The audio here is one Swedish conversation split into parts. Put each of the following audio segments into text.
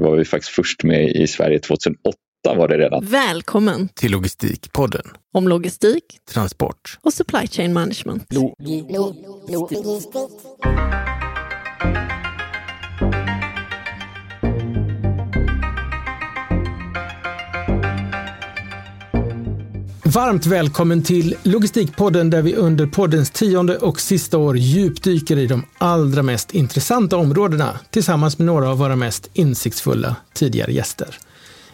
var vi faktiskt först med i Sverige 2008 var det redan. Välkommen till Logistikpodden. Om logistik, transport och supply chain management. Lo lo logistik. Varmt välkommen till Logistikpodden där vi under poddens tionde och sista år djupdyker i de allra mest intressanta områdena tillsammans med några av våra mest insiktsfulla tidigare gäster.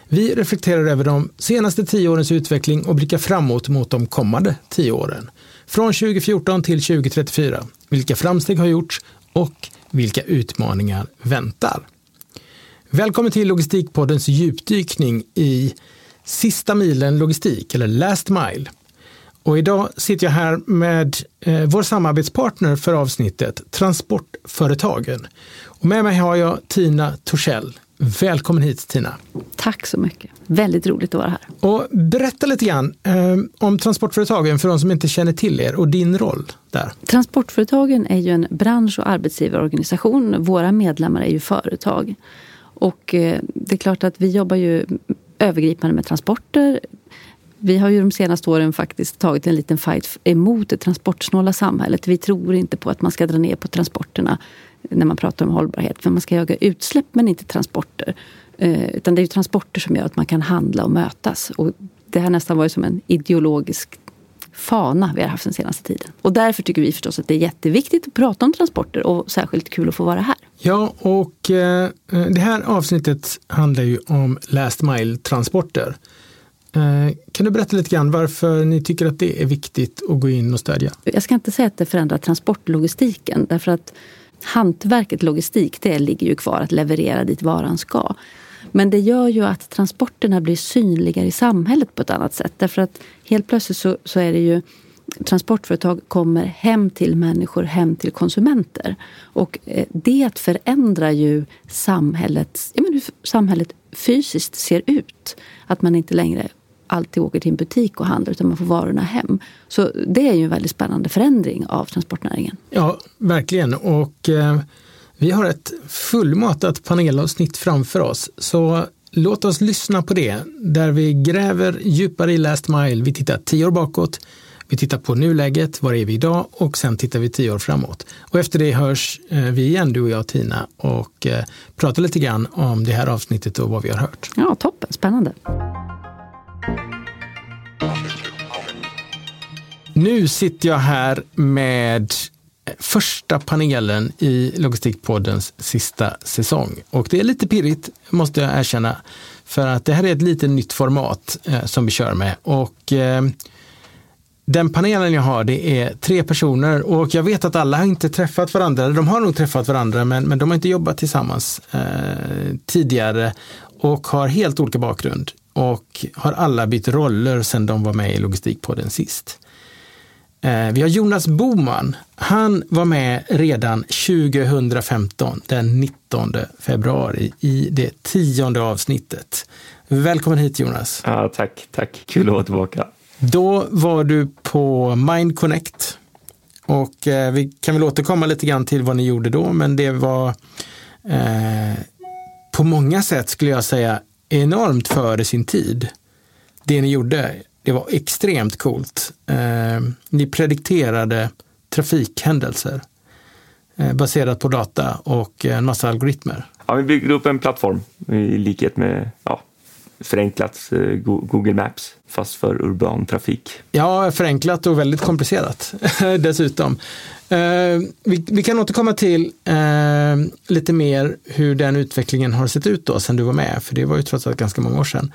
Vi reflekterar över de senaste tio årens utveckling och blickar framåt mot de kommande tio åren. Från 2014 till 2034. Vilka framsteg har gjorts och vilka utmaningar väntar? Välkommen till Logistikpoddens djupdykning i Sista milen logistik, eller last mile. Och idag sitter jag här med eh, vår samarbetspartner för avsnittet, Transportföretagen. Och med mig har jag Tina Torssell. Välkommen hit Tina! Tack så mycket! Väldigt roligt att vara här. Och berätta lite grann eh, om Transportföretagen för de som inte känner till er och din roll där. Transportföretagen är ju en bransch och arbetsgivarorganisation. Våra medlemmar är ju företag. Och eh, det är klart att vi jobbar ju övergripande med transporter. Vi har ju de senaste åren faktiskt tagit en liten fight emot det transportsnåla samhället. Vi tror inte på att man ska dra ner på transporterna när man pratar om hållbarhet. För man ska jaga utsläpp men inte transporter. Eh, utan det är ju transporter som gör att man kan handla och mötas. Och det har nästan varit som en ideologisk fana vi har haft den senaste tiden. Och därför tycker vi förstås att det är jätteviktigt att prata om transporter och särskilt kul att få vara här. Ja, och eh, det här avsnittet handlar ju om last mile-transporter. Eh, kan du berätta lite grann varför ni tycker att det är viktigt att gå in och stödja? Jag ska inte säga att det förändrar transportlogistiken därför att hantverket logistik, det ligger ju kvar att leverera dit varan ska. Men det gör ju att transporterna blir synligare i samhället på ett annat sätt. Därför att helt plötsligt så, så är det ju transportföretag kommer hem till människor, hem till konsumenter. Och eh, det förändrar ju samhällets, ja, hur samhället fysiskt ser ut. Att man inte längre alltid åker till en butik och handlar utan man får varorna hem. Så det är ju en väldigt spännande förändring av transportnäringen. Ja, verkligen. Och eh, vi har ett fullmatat panelavsnitt framför oss. Så låt oss lyssna på det, där vi gräver djupare i Last Mile. Vi tittar tio år bakåt, vi tittar på nuläget, var är vi idag och sen tittar vi tio år framåt. Och efter det hörs eh, vi igen, du och jag Tina, och eh, pratar lite grann om det här avsnittet och vad vi har hört. Ja, toppen, spännande. Nu sitter jag här med första panelen i Logistikpoddens sista säsong. Och det är lite pirrigt, måste jag erkänna, för att det här är ett lite nytt format eh, som vi kör med. Och eh, den panelen jag har, det är tre personer och jag vet att alla har inte träffat varandra. De har nog träffat varandra, men, men de har inte jobbat tillsammans eh, tidigare och har helt olika bakgrund och har alla bytt roller sedan de var med i Logistikpodden sist. Eh, vi har Jonas Boman. Han var med redan 2015, den 19 februari, i det tionde avsnittet. Välkommen hit Jonas. Ja, tack, tack. Kul att vara tillbaka. Då var du på Mind Connect och eh, vi kan väl återkomma lite grann till vad ni gjorde då, men det var eh, på många sätt skulle jag säga enormt före sin tid. Det ni gjorde. Det var extremt coolt. Eh, ni predikterade trafikhändelser eh, baserat på data och en massa algoritmer. Ja, vi byggde upp en plattform i likhet med ja, förenklat eh, Google Maps fast för urban trafik. Ja, förenklat och väldigt komplicerat dessutom. Eh, vi, vi, kan återkomma till eh, lite mer hur den utvecklingen har sett ut då sedan du var med, för det var ju trots allt ganska många år sedan.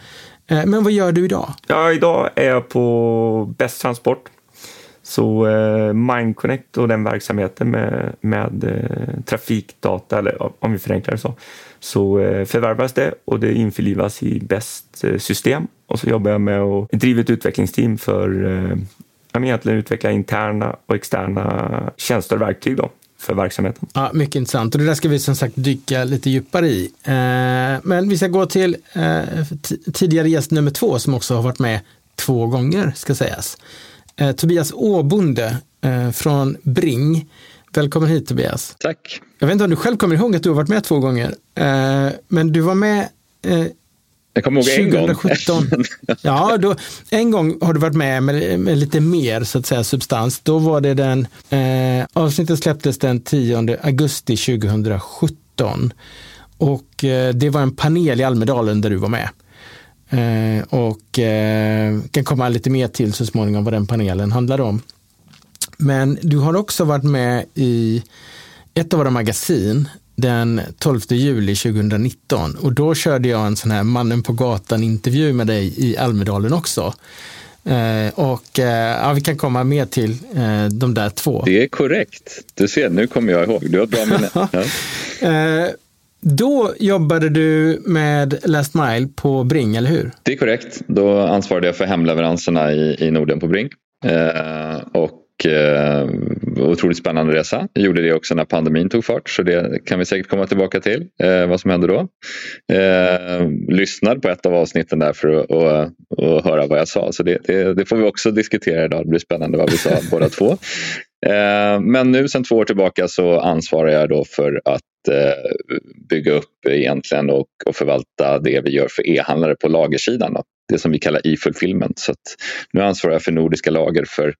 Eh, men vad gör du idag? Ja, idag är jag på Bäst Transport. Så eh, MindConnect och den verksamheten med, med eh, trafikdata, eller om vi förenklar det så, så eh, förvärvas det och det införlivas i Bäst eh, system. Och så jobbar jag med att driva ett utvecklingsteam för eh, att egentligen utveckla interna och externa tjänster och verktyg då, för verksamheten. Ja, mycket intressant och det där ska vi som sagt dyka lite djupare i. Eh, men vi ska gå till eh, tidigare gäst nummer två som också har varit med två gånger ska sägas. Eh, Tobias Åbonde från Bring Välkommen hit Tobias. Tack. Jag vet inte om du själv kommer ihåg att du har varit med två gånger, eh, men du var med eh, Jag kommer ihåg en gång. 2017. Ja, då, en gång har du varit med med, med lite mer så att säga substans. Då var det den, eh, avsnittet släpptes den 10 augusti 2017. Och eh, det var en panel i Almedalen där du var med. Eh, och eh, kan komma lite mer till så småningom vad den panelen handlade om. Men du har också varit med i ett av våra magasin den 12 juli 2019 och då körde jag en sån här mannen på gatan intervju med dig i Almedalen också. Eh, och eh, ja, vi kan komma mer till eh, de där två. Det är korrekt. Du ser, nu kommer jag ihåg. Du har bra minne. Ja. Eh, då jobbade du med Last Mile på Bring, eller hur? Det är korrekt. Då ansvarade jag för hemleveranserna i, i Norden på Bring. Eh, och eh, otroligt spännande resa. Jag gjorde det också när pandemin tog fart så det kan vi säkert komma tillbaka till eh, vad som hände då. Eh, lyssnade på ett av avsnitten där för att och, och höra vad jag sa så det, det, det, får vi också diskutera idag. Det blir spännande vad vi sa båda två. Eh, men nu sedan två år tillbaka så ansvarar jag då för att eh, bygga upp egentligen och, och förvalta det vi gör för e-handlare på lagersidan. Då. Det som vi kallar e-fulfillment. Så nu ansvarar jag för nordiska lager för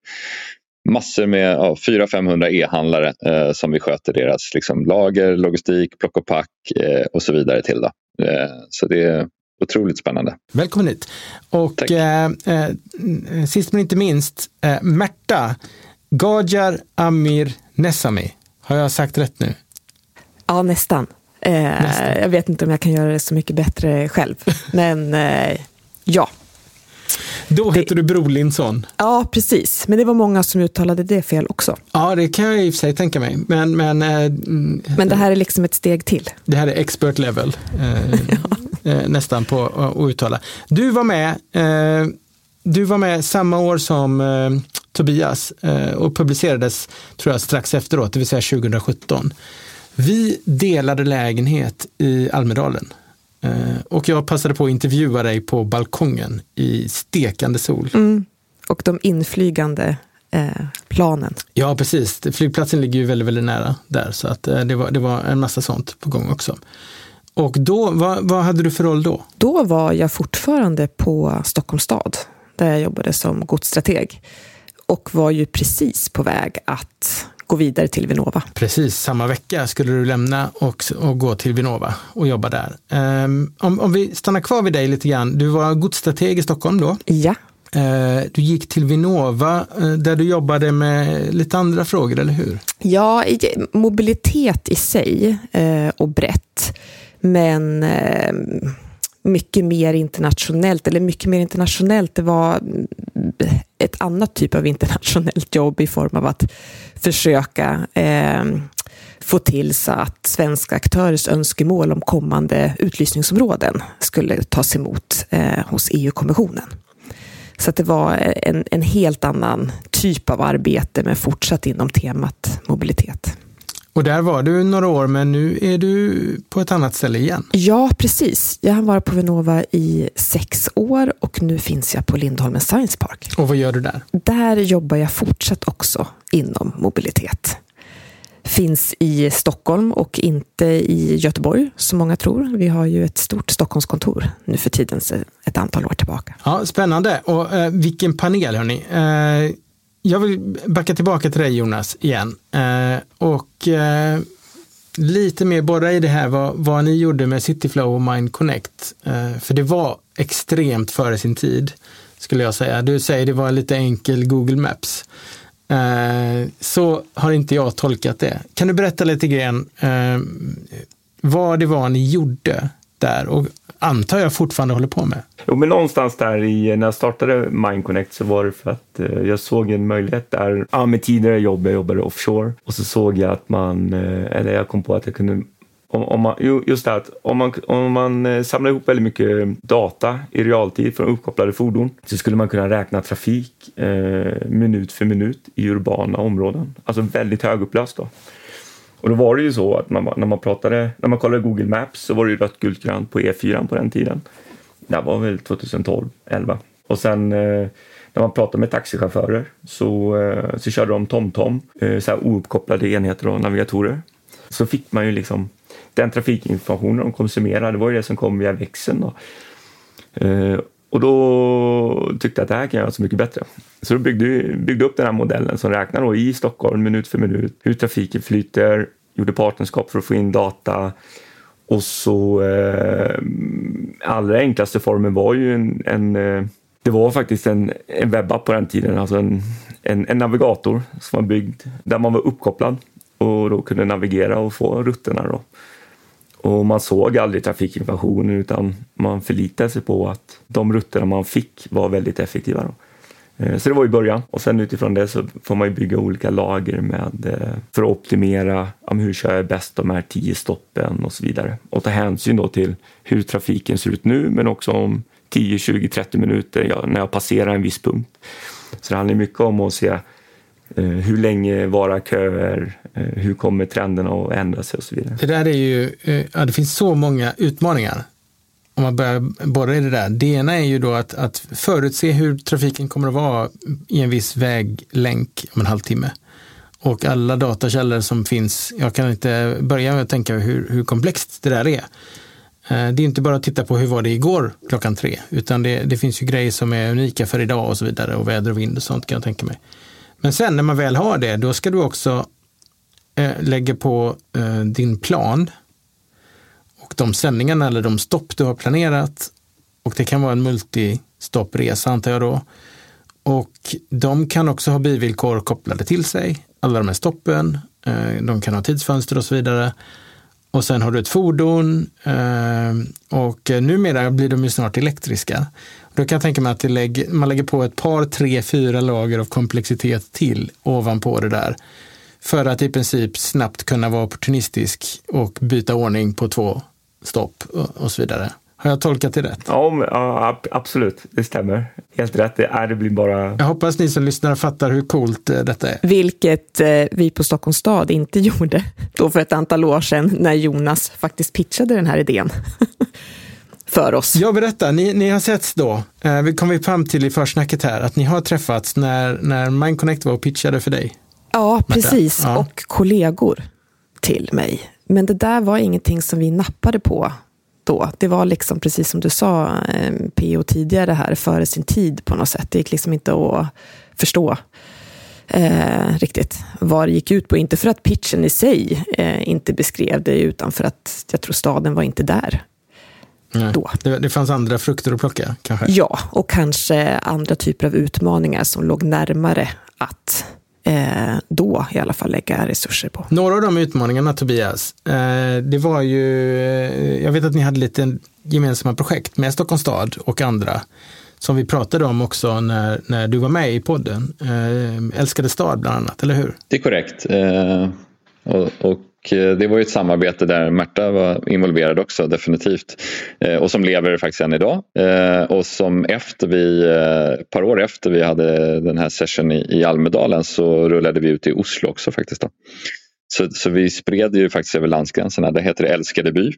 massor med ja, 400-500 e-handlare eh, som vi sköter deras liksom, lager, logistik, plock och pack eh, och så vidare till. Då. Eh, så det är otroligt spännande. Välkommen hit. Och eh, eh, sist men inte minst, eh, Märta Gajar Amir Nessami. Har jag sagt rätt nu? Ja, nästan. nästan. Jag vet inte om jag kan göra det så mycket bättre själv, men ja. Då hette det... du Brolinsson. Ja, precis. Men det var många som uttalade det fel också. Ja, det kan jag i och för sig tänka mig. Men, men, eh, men det här är liksom ett steg till. Det här är expert level. Eh, ja. eh, nästan på att uttala. Du var med, eh, du var med samma år som eh, Tobias eh, och publicerades tror jag, strax efteråt, det vill säga 2017. Vi delade lägenhet i Almedalen. Eh, och jag passade på att intervjua dig på balkongen i stekande sol. Mm. Och de inflygande eh, planen. Ja, precis. Flygplatsen ligger ju väldigt, väldigt nära där, så att eh, det, var, det var en massa sånt på gång också. Och då, vad, vad hade du för roll då? Då var jag fortfarande på Stockholms stad, där jag jobbade som godsstrateg. Och var ju precis på väg att gå vidare till Vinnova. Precis, samma vecka skulle du lämna och, och gå till Vinnova och jobba där. Um, om, om vi stannar kvar vid dig lite grann. Du var godsstrateg i Stockholm då? Ja. Uh, du gick till Vinnova uh, där du jobbade med lite andra frågor, eller hur? Ja, mobilitet i sig uh, och brett. Men ehm, mycket mer internationellt, eller mycket mer internationellt, det var ett annat typ av internationellt jobb i form av att försöka eh, få till så att svenska aktörers önskemål om kommande utlysningsområden skulle tas emot eh, hos EU-kommissionen. Så att det var en, en helt annan typ av arbete men fortsatt inom temat mobilitet. Och där var du några år, men nu är du på ett annat ställe igen. Ja, precis. Jag har varit på Vinnova i sex år och nu finns jag på Lindholmen Science Park. Och vad gör du där? Där jobbar jag fortsatt också inom mobilitet. Finns i Stockholm och inte i Göteborg, som många tror. Vi har ju ett stort Stockholmskontor nu för tiden, ett antal år tillbaka. Ja, Spännande. Och eh, vilken panel, hörni. Eh, jag vill backa tillbaka till dig Jonas igen. Eh, och eh, lite mer borra i det här vad, vad ni gjorde med Cityflow och Mind Connect. Eh, för det var extremt före sin tid, skulle jag säga. Du säger det var lite enkel Google Maps. Eh, så har inte jag tolkat det. Kan du berätta lite grann eh, vad det var ni gjorde där och antar jag fortfarande håller på med. Jo, men någonstans där i, när jag startade MindConnect så var det för att eh, jag såg en möjlighet där. Ja, med tidigare jobb, jag jobbade offshore och så såg jag att man, eh, eller jag kom på att jag kunde om, om man, just det att om man, om man eh, samlar ihop väldigt mycket data i realtid från uppkopplade fordon så skulle man kunna räkna trafik eh, minut för minut i urbana områden. Alltså väldigt högupplöst då. Och då var det ju så att man, när man pratade, när man kollade Google Maps så var det ju rött, gult, grönt på E4 på den tiden. Det var väl 2012, 11. Och sen eh, när man pratade med taxichaufförer så, eh, så körde de TomTom, eh, så här ouppkopplade enheter och navigatorer. Så fick man ju liksom den trafikinformationen de konsumerade, det var ju det som kom via växeln. Då. Eh, och då tyckte jag att det här kan jag göra så mycket bättre. Så då byggde vi byggde upp den här modellen som räknar då i Stockholm minut för minut hur trafiken flyter, gjorde partnerskap för att få in data och så eh, allra enklaste formen var ju en, en eh, det var faktiskt en, en webbapp på den tiden, alltså en, en, en, navigator som var byggd där man var uppkopplad och då kunde navigera och få rutterna. Då. Och man såg aldrig trafikinformationen utan man förlitade sig på att de rutterna man fick var väldigt effektiva. Då. Eh, så det var i början och sen utifrån det så får man bygga olika lager med eh, för att optimera ja, hur kör jag bäst de här tio stoppen och så vidare. Och ta hänsyn då till hur trafiken ser ut nu men också om 10, 20, 30 minuter när jag passerar en viss punkt. Så det handlar mycket om att se Eh, hur länge varar köer, eh, hur kommer trenderna att ändra sig och så vidare. Det där är ju, eh, ja, det finns så många utmaningar om man börjar borra i det där. Det ena är ju då att, att förutse hur trafiken kommer att vara i en viss väglänk om en halvtimme. Och alla datakällor som finns, jag kan inte börja med att tänka hur, hur komplext det där är. Det är inte bara att titta på hur var det igår klockan tre, utan det, det finns ju grejer som är unika för idag och så vidare och väder och vind och sånt kan jag tänka mig. Men sen när man väl har det, då ska du också eh, lägga på eh, din plan och de sändningarna eller de stopp du har planerat. Och det kan vara en multistoppresa antar jag då. Och de kan också ha bivillkor kopplade till sig, alla de här stoppen. Eh, de kan ha tidsfönster och så vidare. Och sen har du ett fordon eh, och eh, numera blir de ju snart elektriska. Då kan jag tänka mig att man lägger på ett par, tre, fyra lager av komplexitet till ovanpå det där. För att i princip snabbt kunna vara opportunistisk och byta ordning på två stopp och så vidare. Har jag tolkat det rätt? Ja, ja absolut. Det stämmer. Helt rätt. Det, är, det blir bara... Jag hoppas ni som lyssnar fattar hur coolt eh, detta är. Vilket eh, vi på Stockholms stad inte gjorde då för ett antal år sedan när Jonas faktiskt pitchade den här idén. för oss. Jag berättar, ni, ni har setts då, eh, vi kom vi fram till i försnacket här, att ni har träffats när, när Mindconnect var och pitchade för dig. Ja, precis. Ja. Och kollegor till mig. Men det där var ingenting som vi nappade på då. Det var liksom precis som du sa, eh, PO tidigare här, före sin tid på något sätt. Det gick liksom inte att förstå eh, riktigt vad det gick ut på. Inte för att pitchen i sig eh, inte beskrev det, utan för att jag tror staden var inte där. Nej, då. Det, det fanns andra frukter att plocka kanske? Ja, och kanske andra typer av utmaningar som låg närmare att eh, då i alla fall lägga resurser på. Några av de utmaningarna Tobias, eh, det var ju, eh, jag vet att ni hade lite gemensamma projekt med Stockholms stad och andra som vi pratade om också när, när du var med i podden. Eh, Älskade stad bland annat, eller hur? Det är korrekt. Eh, och, och Eh, det var ju ett samarbete där Märta var involverad också definitivt eh, och som lever faktiskt än idag. Eh, och som efter vi, ett par år efter vi hade den här session i Almedalen så rullade vi ut i Oslo också faktiskt. Då. Så, så vi spred ju faktiskt över landsgränserna. Det heter Älskade by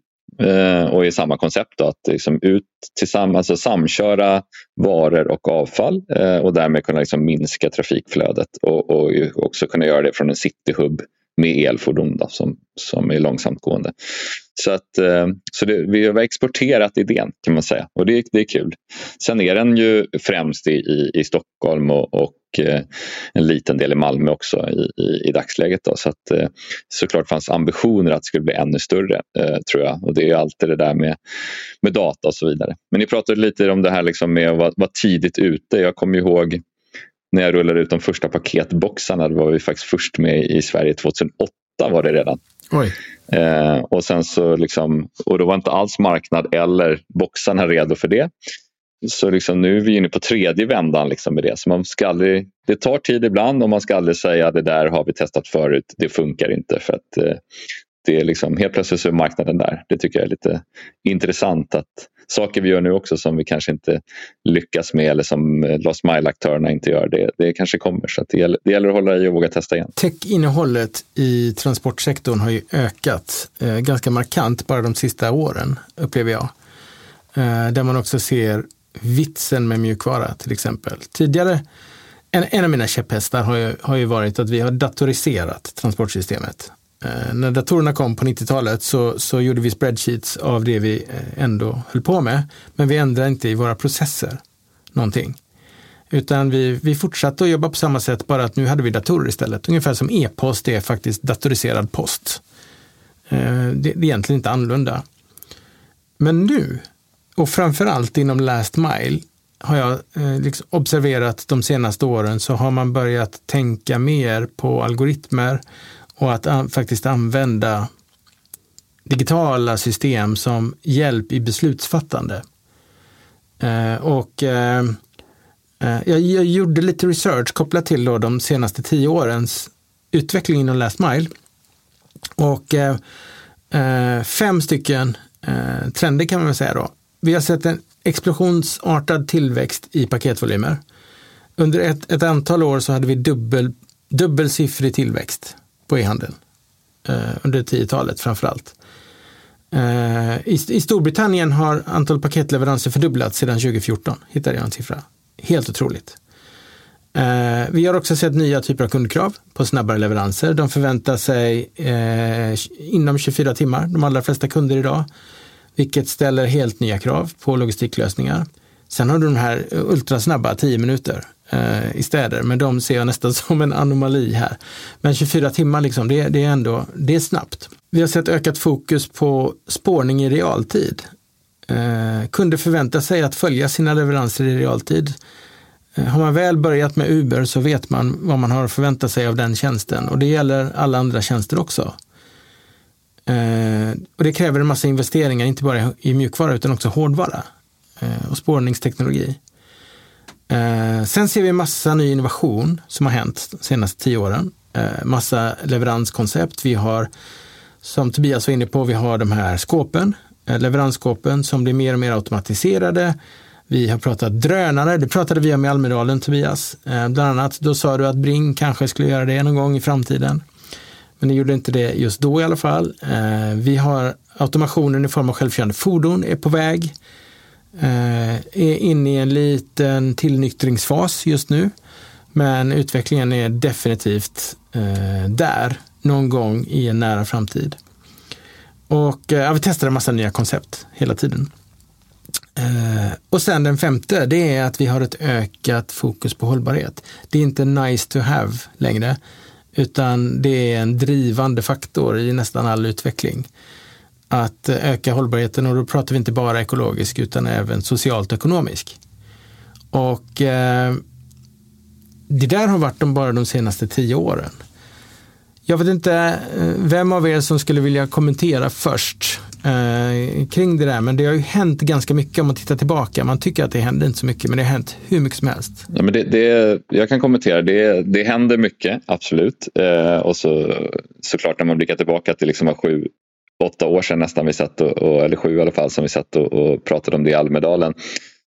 och är samma koncept då, att liksom ut tillsammans, och samköra varor och avfall och därmed kunna liksom minska trafikflödet och, och också kunna göra det från en cityhub med elfordon då, som, som är långsamtgående. Så, att, eh, så det, vi har exporterat idén kan man säga och det, det är kul. Sen är den ju främst i, i, i Stockholm och, och eh, en liten del i Malmö också i, i, i dagsläget. Då. Så att, eh, såklart fanns ambitioner att det skulle bli ännu större tror jag och det är alltid det där med, med data och så vidare. Men ni pratade lite om det här liksom med att vara, vara tidigt ute. Jag kommer ihåg när jag rullade ut de första paketboxarna. Det var vi faktiskt först med i Sverige 2008 var det redan. Eh, och sen så liksom, och då var inte alls marknad eller boxarna redo för det. Så liksom nu är vi inne på tredje vändan liksom med det. Så man ska aldrig, det tar tid ibland och man ska aldrig säga det där har vi testat förut, det funkar inte. för att eh, det är liksom, Helt plötsligt så är marknaden där. Det tycker jag är lite intressant att saker vi gör nu också som vi kanske inte lyckas med eller som eh, Lost Mile-aktörerna inte gör. Det, det kanske kommer. Så det gäller, det, gäller, att hålla i och våga testa igen. Tech-innehållet i transportsektorn har ju ökat eh, ganska markant bara de sista åren, upplever jag. Eh, där man också ser vitsen med mjukvara till exempel. Tidigare, en, en av mina käpphästar har ju, har ju varit att vi har datoriserat transportsystemet. Eh, när datorerna kom på 90-talet så, så gjorde vi spreadsheets av det vi eh, ändå höll på med. Men vi ändrade inte i våra processer någonting. Utan vi, vi fortsatte att jobba på samma sätt, bara att nu hade vi datorer istället. Ungefär som e-post är faktiskt datoriserad post. Eh, det, är egentligen inte annorlunda. Men nu, och framförallt inom last mile, har jag liksom observerat de senaste åren så har man börjat tänka mer på algoritmer och att an faktiskt använda digitala system som hjälp i beslutsfattande. Eh, och eh, eh, jag, jag, gjorde lite research kopplat till då de senaste tio årens utveckling inom Last Mile. Och eh, eh, fem stycken eh, trender kan man väl säga då. Vi har sett en explosionsartad tillväxt i paketvolymer. Under ett, ett antal år så hade vi dubbel, dubbelsiffrig tillväxt på e-handeln. Eh, under 10-talet framförallt. Eh, i, I Storbritannien har antal paketleveranser fördubblats sedan 2014, hittade jag en siffra. Helt otroligt. Eh, vi har också sett nya typer av kundkrav på snabbare leveranser. De förväntar sig eh, inom 24 timmar, de allra flesta kunder idag, vilket ställer helt nya krav på logistiklösningar. Sen har du de här ultrasnabba 10 minuter eh, i städer, men de ser jag nästan som en anomali här. Men 24 timmar, liksom, det, det, är ändå det är snabbt. Vi har sett ökat fokus på spårning i realtid. Eh, kunde förvänta sig att följa sina leveranser i realtid. Eh, har man väl börjat med Uber så vet man vad man har att förvänta sig av den tjänsten och det gäller alla andra tjänster också. Eh, och det kräver en massa investeringar, inte bara i mjukvara utan också hårdvara eh, och spårningsteknologi. Eh, sen ser vi massa ny innovation som har hänt de senaste tio åren. Eh, massa leveranskoncept. Vi har, som Tobias var inne på, vi har de här skåpen, eh, leveransskåpen som blir mer och mer automatiserade. Vi har pratat drönare, det pratade vi om i Almedalen Tobias. Eh, bland annat, då sa du att Bring kanske skulle göra det någon gång i framtiden. Men det gjorde inte det just då i alla fall. Eh, vi har automationen i form av självkörande fordon är på väg. Eh, är inne i en liten tillnyktringsfas just nu. Men utvecklingen är definitivt eh, där någon gång i en nära framtid. Och eh, ja, vi testar en massa nya koncept hela tiden. och sen den femte, det är att vi har ett ökat fokus på hållbarhet. Det är inte nice to have längre, utan det är en drivande faktor i nästan all utveckling. Att öka hållbarheten och då pratar vi inte bara ekologisk utan även socialt och ekonomisk. Och eh, det där har varit de bara de senaste tio åren. Jag vet inte eh, vem av er som skulle vilja kommentera först eh, kring det där, men det har ju hänt ganska mycket om man tittar tillbaka. Man tycker att det händer inte så mycket, men det har hänt hur mycket som helst. Ja, men det, det, jag kan kommentera, det, det händer mycket, absolut. Eh, och så, såklart när man blickar tillbaka att det liksom var sju, åtta år sedan nästan vi satt, och, eller sju i alla fall, som vi satt och, och pratade om det i Almedalen.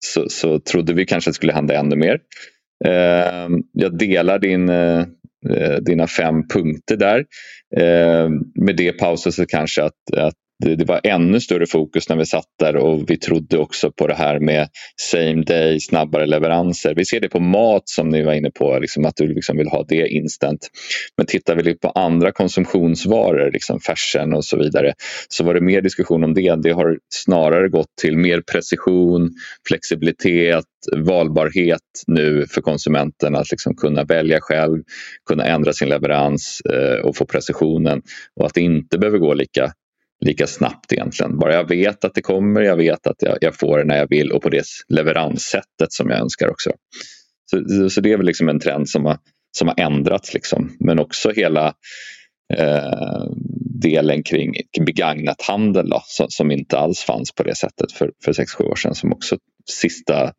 Så, så trodde vi kanske att det skulle hända ännu mer. Eh, jag delar din, eh, eh, dina fem punkter där. Eh, med det pauset så kanske att, att det, det, var ännu större fokus när vi satt där och vi trodde också på det här med same day, snabbare leveranser. Vi ser det på mat som ni var inne på, liksom att du liksom vill ha det instant. Men tittar vi på andra konsumtionsvaror, liksom fashion och så vidare, så var det mer diskussion om det. Det har snarare gått till mer precision, flexibilitet, valbarhet nu för konsumenten att liksom kunna välja själv, kunna ändra sin leverans eh, och få precisionen och att det inte behöver gå lika lika snabbt egentligen. Bara jag vet att det kommer, jag vet att jag, jag får det när jag vill och på det leveranssättet som jag önskar också. Så, så det är väl liksom en trend som har, som har ändrats. Liksom. Men också hela eh, delen kring begagnat handel då, som, som, inte alls fanns på det sättet för, för 6-7 år sedan. Som också sista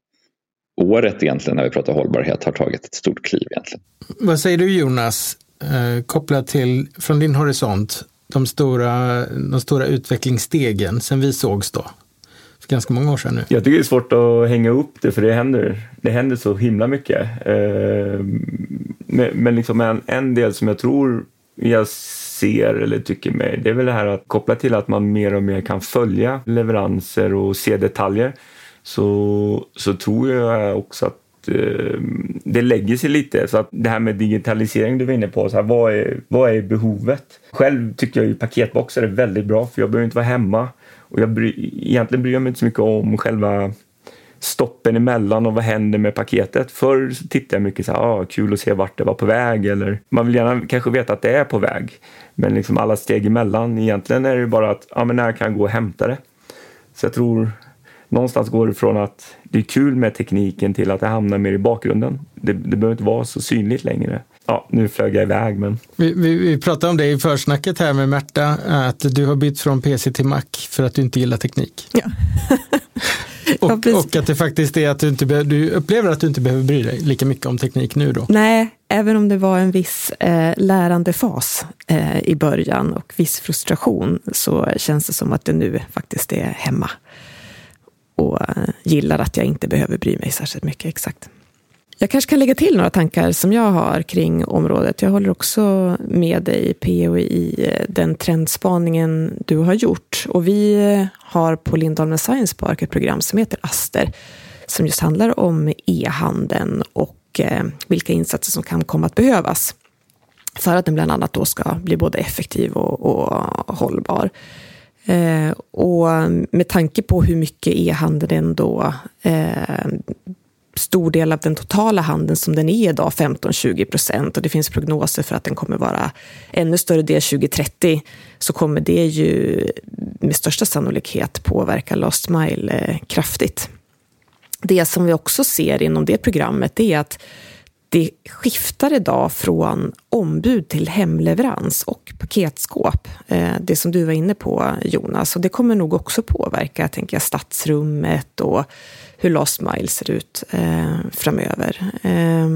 året egentligen när vi pratar hållbarhet har tagit ett stort kliv egentligen. Vad säger du Jonas, eh, kopplat till från din horisont de stora, de stora utvecklingsstegen sen vi sågs då? För ganska många år sedan nu. Jag tycker det är svårt att hänga upp det för det händer, det händer så himla mycket. Eh, men liksom en, en del som jag tror jag ser eller tycker mig, det är väl det här att koppla till att man mer och mer kan följa leveranser och se detaljer. så, så tror jag också att eh, det lägger sig lite. Så att det här med digitalisering du var inne på, så här, vad, är, vad är behovet? Själv tycker jag ju paketboxar är väldigt bra för jag behöver inte vara hemma. Och jag bry, egentligen bryr jag mig inte så mycket om själva stoppen emellan och vad händer med paketet. Förr så tittade jag mycket så här, ah, kul att se vart det var på väg eller man vill gärna kanske veta att det är på väg. Men liksom alla steg emellan, egentligen är det bara att, ja ah, men när kan jag gå och hämta det? Så jag tror någonstans går det från att det är kul med tekniken till att det hamnar mer i bakgrunden. Det, det behöver inte vara så synligt längre. Ja, nu flög jag iväg men... Vi, vi, vi pratade om det i försnacket här med Märta, att du har bytt från PC till Mac för att du inte gillar teknik. Ja. och, ja, och, att det faktiskt är att du, inte be, du upplever att du inte behöver bry dig lika mycket om teknik nu då? Nej, även om det var en viss eh, lärandefas eh, i början och viss frustration så känns det som att det nu faktiskt är hemma och eh, gillar att jag inte behöver bry mig särskilt mycket. Exakt. Jag kanske kan lägga till några tankar som jag har kring området. Jag håller också med dig, PO, i eh, den trendspaningen du har gjort. Och vi eh, har på Lindholmen Science Park ett program som heter Aster, som just handlar om e-handeln och vilka insatser som kan komma att behövas för att den bland annat då ska bli både effektiv och, och hållbar. Eh, och med tanke på hur mycket e-handeln ändå eh, stor del av den totala handeln som den är idag, 15-20 procent, och det finns prognoser för att den kommer vara ännu större del 2030, så kommer det ju med största sannolikhet påverka Last Mile eh, kraftigt. Det som vi också ser inom det programmet är att det skiftar idag från ombud till hemleverans och paketskåp. Eh, det som du var inne på Jonas, och det kommer nog också påverka tänker jag, stadsrummet och hur Last Mile ser ut eh, framöver. Eh,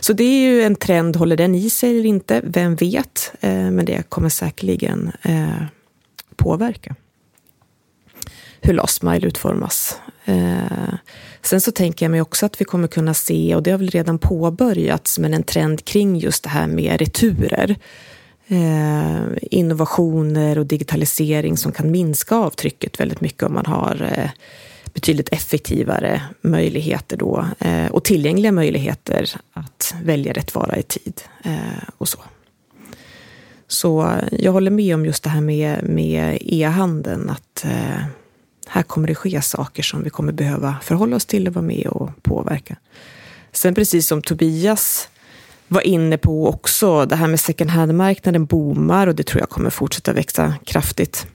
så det är ju en trend, håller den i sig eller inte? Vem vet? Men det kommer säkerligen påverka hur Last Mile utformas. Sen så tänker jag mig också att vi kommer kunna se, och det har väl redan påbörjats, men en trend kring just det här med returer. Eh, innovationer och digitalisering som kan minska avtrycket väldigt mycket om man har eh, betydligt effektivare möjligheter då eh, och tillgängliga möjligheter att välja rätt vara i tid eh, och så. Så jag håller med om just det här med, med e-handeln, att eh, här kommer det ske saker som vi kommer behöva förhålla oss till och vara med och påverka. Sen precis som Tobias var inne på också, det här med second hand-marknaden boomar och det tror jag kommer fortsätta växa kraftigt.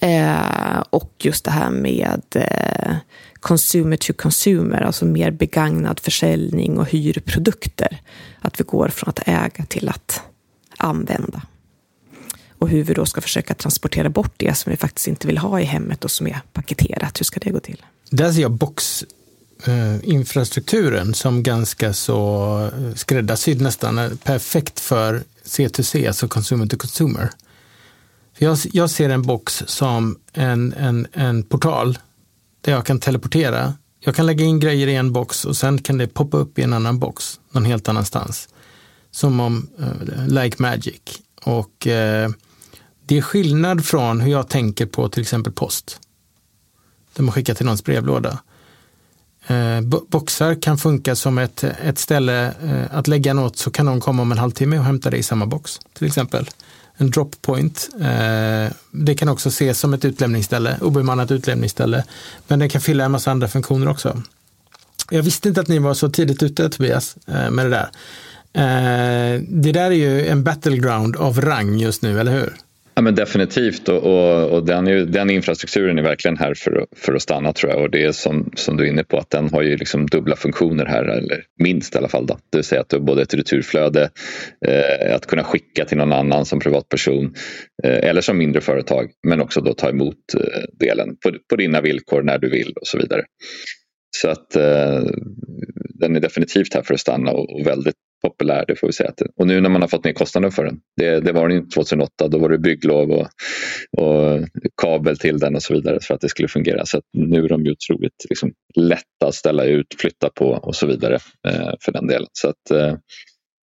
Eh, och just det här med eh, consumer to consumer, alltså mer begagnad försäljning och hyrprodukter. Att vi går från att äga till att använda och hur vi då ska försöka transportera bort det som vi faktiskt inte vill ha i hemmet och som är paketerat. Hur ska det gå till? Där ser jag boxinfrastrukturen eh, som ganska så eh, skräddarsydd nästan, eh, perfekt för C2C, alltså consumer to consumer. Jag, jag ser en box som en, en, en portal där jag kan teleportera. Jag kan lägga in grejer i en box och sen kan det poppa upp i en annan box någon helt annanstans. Som om, like magic. Och eh, det är skillnad från hur jag tänker på till exempel post. Där man skickar till någons brevlåda. Eh, boxar kan funka som ett, ett ställe eh, att lägga något så kan någon komma om en halvtimme och hämta det i samma box. Till exempel en drop point. Eh, det kan också ses som ett utlämningsställe, obemannat utlämningsställe. Men den kan fylla en massa andra funktioner också. Jag visste inte att ni var så tidigt ute Tobias eh, med det där. Eh, det där är ju en battleground av rang just nu, eller hur? Ja, men definitivt och, och, och den, ju, den, infrastrukturen är verkligen här för, att, för att stanna tror jag och det är som, som du är inne på att den har ju liksom dubbla funktioner här eller minst i alla fall. Då. Det vill säga att du har både ett returflöde, eh, att kunna skicka till någon annan som privatperson eh, eller som mindre företag men också då ta emot eh, delen på, på dina villkor när du vill och så vidare. Så att eh, den är definitivt här för att stanna och, och väldigt populär, det får vi säga. Och nu när man har fått ner kostnaden för den. Det, det var den inte 2008, då var det bygglov och, och, kabel till den och så vidare för att det skulle fungera. Så nu är de ju otroligt liksom, lätta att ställa ut, flytta på och så vidare eh, för den delen. Så att, eh,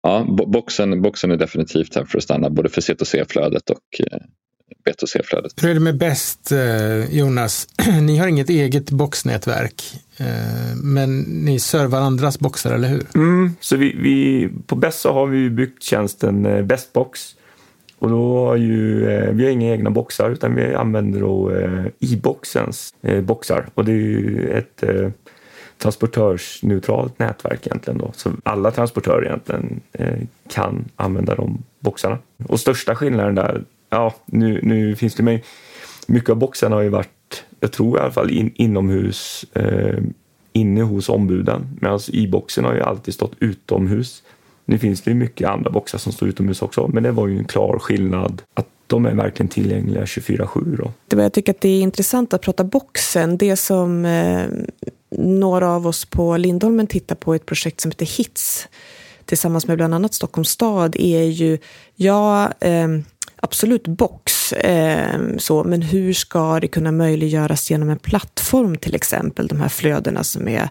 ja, boxen, boxen är definitivt här för att stanna, både för C2C-flödet och, eh, B2C-flödet. Hur är det med Best, eh, Jonas? Ni har inget eget boxnätverk, eh, men ni servar andras boxar, eller hur? Mm, så vi, vi, på Best så har vi byggt tjänsten eh, Bestbox. Och då har ju, vi har inga egna boxar utan vi använder då e-boxens boxar. Och det är ju ett transportörsneutralt nätverk egentligen. Då. Så alla transportörer egentligen kan använda de boxarna. Och största skillnaden där ja, nu, nu finns det med. Mycket av boxarna har ju varit, jag tror i alla fall in, inomhus, eh, inne hos ombuden. Medan i-boxen har ju alltid stått utomhus. Nu finns det ju mycket andra boxar som står utomhus också, men det var ju en klar skillnad att de är verkligen tillgängliga 24-7. Då. Det jag tycker att det är intressant att prata boxen. Det som eh, några av oss på Lindholmen tittar på ett projekt som heter HITS tillsammans med bland annat Stockholms stad är ju, ja, eh, absolut box, eh, så, men hur ska det kunna möjliggöras genom en plattform till exempel, de här flödena som är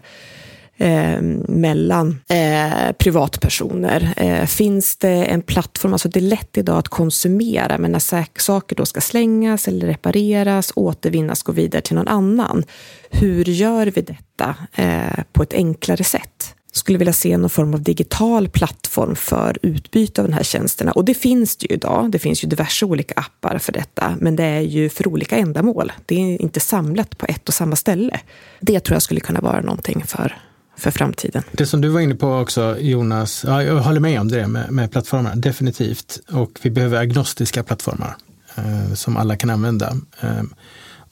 eh, mellan eh, privatpersoner. Eh, finns det en plattform, alltså det är lätt idag att konsumera, men när saker då ska slängas eller repareras, återvinnas, gå vidare till någon annan. Hur gör vi detta eh, på ett enklare sätt? Skulle vilja se någon form av digital plattform för utbyte av de här tjänsterna. Och det finns det ju idag. Det finns ju diverse olika appar för detta, men det är ju för olika ändamål. Det är inte samlat på ett och samma ställe. Det tror jag skulle kunna vara någonting för för framtiden. Det som du var inne på också Jonas, ja, jag håller med om det med, med plattformar, definitivt. Och vi behöver agnostiska plattformar eh, som alla kan använda. Eh,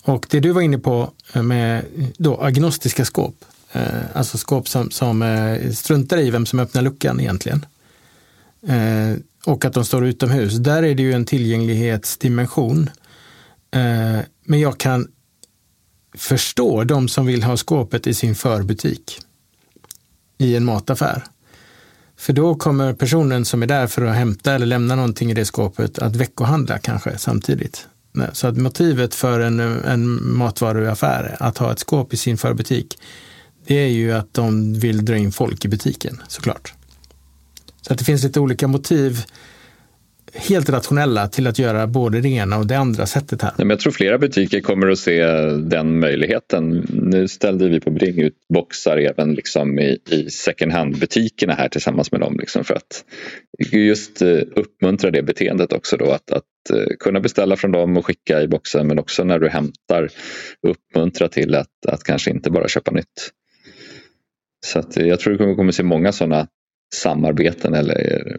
och det du var inne på eh, med då, agnostiska skåp, Eh, alltså skåp som, som eh, struntar i vem som öppnar luckan egentligen. Eh, och att de står utomhus. Där är det ju en tillgänglighetsdimension. Eh, men jag kan förstå de som vill ha skåpet i sin förbutik i en mataffär. För då kommer personen som är där för att hämta eller lämna någonting i det skåpet att veckohandla kanske samtidigt. Så att motivet för en, en matvaruaffär att ha ett skåp i sin förbutik det är ju att de vill dra in folk i butiken såklart. Så att det finns lite olika motiv, helt rationella, till att göra både det ena och det andra sättet här. jag tror flera butiker kommer att se den möjligheten. Nu ställde vi på Bring ut boxar även liksom i, i second hand-butikerna här tillsammans med dem liksom för att just eh, uppmuntra det beteendet också då att, att eh, kunna beställa från dem och skicka i boxen men också när du hämtar uppmuntra till att, att kanske inte bara köpa nytt. Så att jag tror vi kommer se många sådana samarbeten eller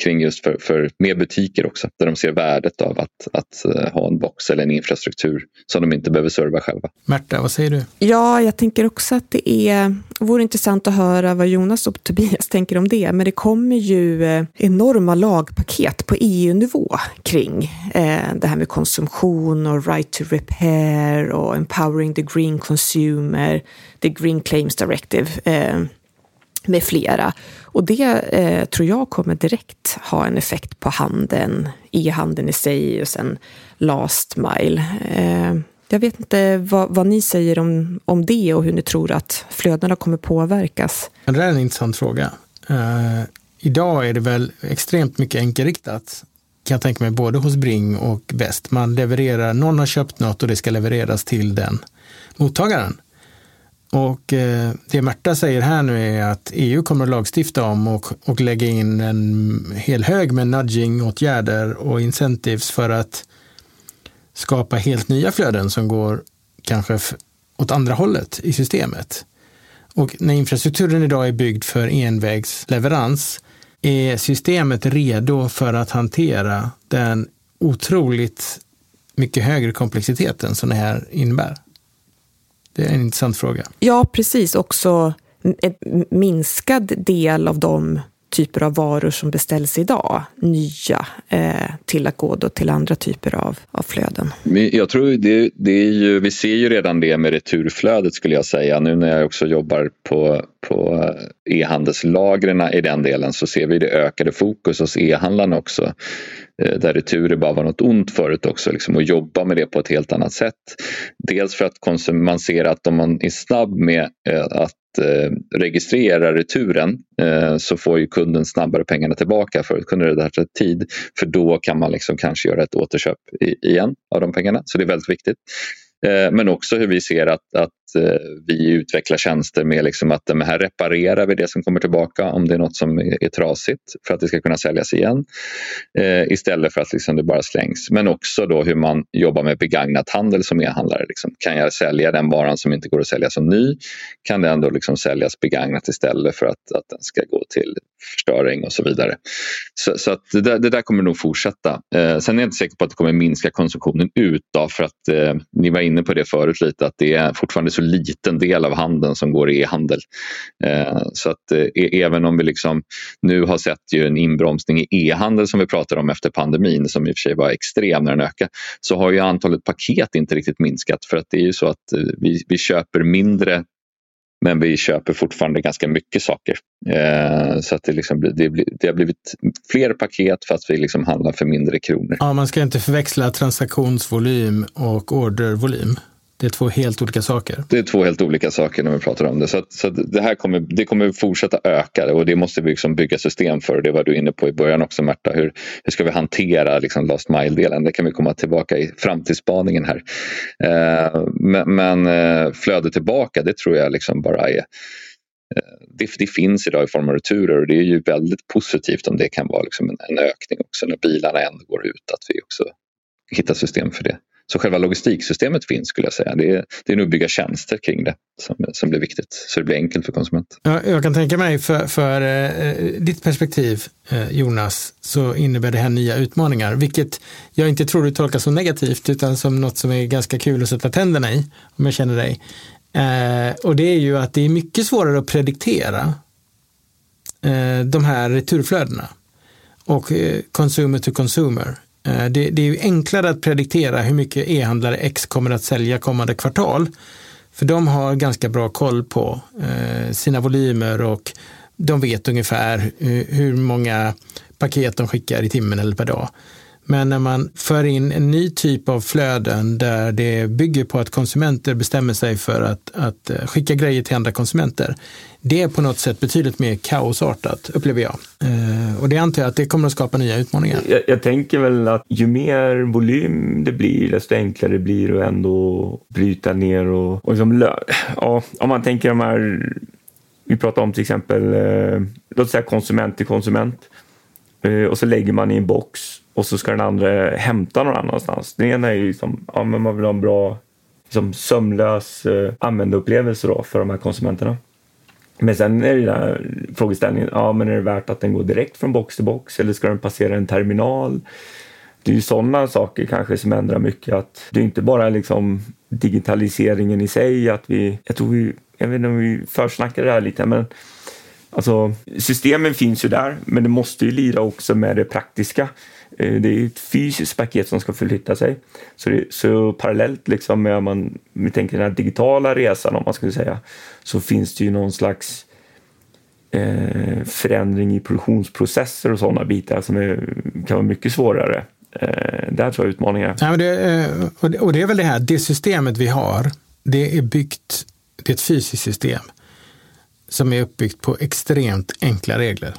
kring just för, för med butiker också där de ser värdet av att, att eh, ha en box eller en infrastruktur som de inte behöver serva själva. Märta, vad säger du? Ja, jag tänker också att det är, vore intressant att höra vad Jonas och Tobias tänker om det, men det kommer ju eh, enorma lagpaket på EU-nivå kring eh, det här med konsumtion och right to repair och empowering the green consumer, the green claims directive. Eh, med flera. Och det eh, tror jag kommer direkt ha en effekt på handeln, e-handeln i sig och sen last mile. Eh, jag vet inte vad, vad, ni säger om, om det och hur ni tror att flödena kommer påverkas. Det där är en intressant fråga. Eh, idag är det väl extremt mycket enkelriktat kan jag tänka mig, både hos Bring och Best. Man levererar, någon har köpt något och det ska levereras till den mottagaren. Och eh, det Märta säger här nu är att EU kommer att lagstifta om och, och lägga in en hel hög med nudging-åtgärder och incentives för att skapa helt nya flöden som går kanske åt andra hållet i systemet. Och när infrastrukturen idag är byggd för envägsleverans är systemet redo för att hantera den otroligt mycket högre komplexiteten som det här innebär? Det är en intressant fråga. Ja, precis. Också en minskad del av de typer av varor som beställs idag, nya, eh, till att gå då till andra typer av, av flöden. Jag tror det, det är ju, vi ser ju redan det med returflödet skulle jag säga. Nu när jag också jobbar på, på e-handelslagren i den delen så ser vi det ökade fokus hos e-handlarna också. Eh, där returer bara var något ont förut också liksom, och jobba med det på ett helt annat sätt. Dels för att man ser att om man är snabb med eh, att Eh, registrera returen eh, så får ju kunden snabbare pengarna tillbaka. Förut kunde det där ta tid för då kan man liksom kanske göra ett återköp i, igen av de pengarna. Så det är väldigt viktigt. Eh, men också hur vi ser att, att eh, vi utvecklar tjänster med liksom att här reparerar vi det som kommer tillbaka om det är något som är trasigt för att det ska kunna säljas igen eh, istället för att liksom det bara slängs. Men också då hur man jobbar med begagnat handel som e-handlare. Liksom. Kan jag sälja den varan som inte går att sälja som ny? Kan den då liksom säljas begagnat istället för att, att den ska gå till förstöring och så vidare. Så, så att det, där, det där kommer nog fortsätta. Eh, sen är jag inte säker på att det kommer minska konsumtionen ut då, för att eh, ni var inne på det förut lite att det är fortfarande så liten del av handeln som går i e-handel. Eh, så att eh, e- även om vi liksom nu har sett ju en inbromsning i e-handel som vi pratade om efter pandemin som i och för sig var extrem när den ökade så har ju antalet paket inte riktigt minskat för att det är ju så att eh, vi, vi köper mindre men vi köper fortfarande ganska mycket saker. Eh, så att det, liksom, det, det, har blivit fler paket fast vi liksom handlar för mindre kronor. Ja, man ska inte förväxla transaktionsvolym och ordervolym. Det är två helt olika saker. Det är två helt olika saker när vi pratar om det. Så, att, så att det här kommer, det kommer fortsätta öka och det måste vi liksom bygga system för. Det var du inne på i början också Märta. Hur, hur ska vi hantera liksom last mile-delen? Det kan vi komma tillbaka i framtidsspaningen här. Eh, men, men eh, flödet tillbaka det tror jag liksom bara är eh, det, det, finns idag i form av returer och det är ju väldigt positivt om det kan vara liksom en, en ökning också när bilarna ändå går ut. Att vi också hittar system för det. Så själva logistiksystemet finns skulle jag säga. Det är, det är nog bygga tjänster kring det som, som blir viktigt. Så det blir enkelt för konsument. Ja, jag kan tänka mig för, för eh, eh, ditt perspektiv eh, Jonas så innebär det här nya utmaningar. Vilket jag inte tror du tolkar så negativt utan som något som är ganska kul att sätta tänderna i. Om jag känner dig. Eh, och det är ju att det är mycket svårare att prediktera eh, de här returflödena. Och eh, consumer to consumer Eh, det, det, är enklare att prediktera hur mycket e-handlare X kommer att sälja kommande kvartal. För de har ganska bra koll på eh, sina volymer och de vet ungefär hur många paket de skickar i timmen eller per dag. Men när man för in en ny typ av flöden där det bygger på att konsumenter bestämmer sig för att, att eh, skicka grejer till andra konsumenter. Det är på något sätt betydligt mer kaosartat, upplever jag. Eh, och det antar jag att det kommer att skapa nya utmaningar. Jag, jag, tänker väl att ju mer volym det blir, desto enklare det blir att ändå bryta ner och, och liksom, ja, om man tänker de här, vi pratar om till exempel, eh, låt säga konsument till konsument. Eh, och så lägger man i en box och så ska den andra hämta någon annanstans. Den ena är ju liksom, ja, men man vill ha en bra liksom, sömlös eh, användarupplevelse då för de här konsumenterna. Men sen är det den här frågeställningen, ja men är det värt att den går direkt från box till box eller ska den passera en terminal? Det är ju sådana saker kanske som ändrar mycket. Att det är inte bara liksom digitaliseringen i sig, att vi, jag tror vi, jag vet inte om vi försnackade det här lite, men alltså systemen finns ju där, men det måste ju lira också med det praktiska. Eh, det är ett fysiskt paket som ska förflytta sig. Så, det, så parallellt liksom med om man vi tänker den här digitala resan om man skulle säga så finns det ju någon slags eh, förändring i produktionsprocesser och sådana bitar som är, kan vara mycket svårare. Eh, där tror jag utmaningar. Ja, men eh, det, och det är väl det här, det systemet vi har, det är byggt, det är ett fysiskt system som är uppbyggt på extremt enkla regler.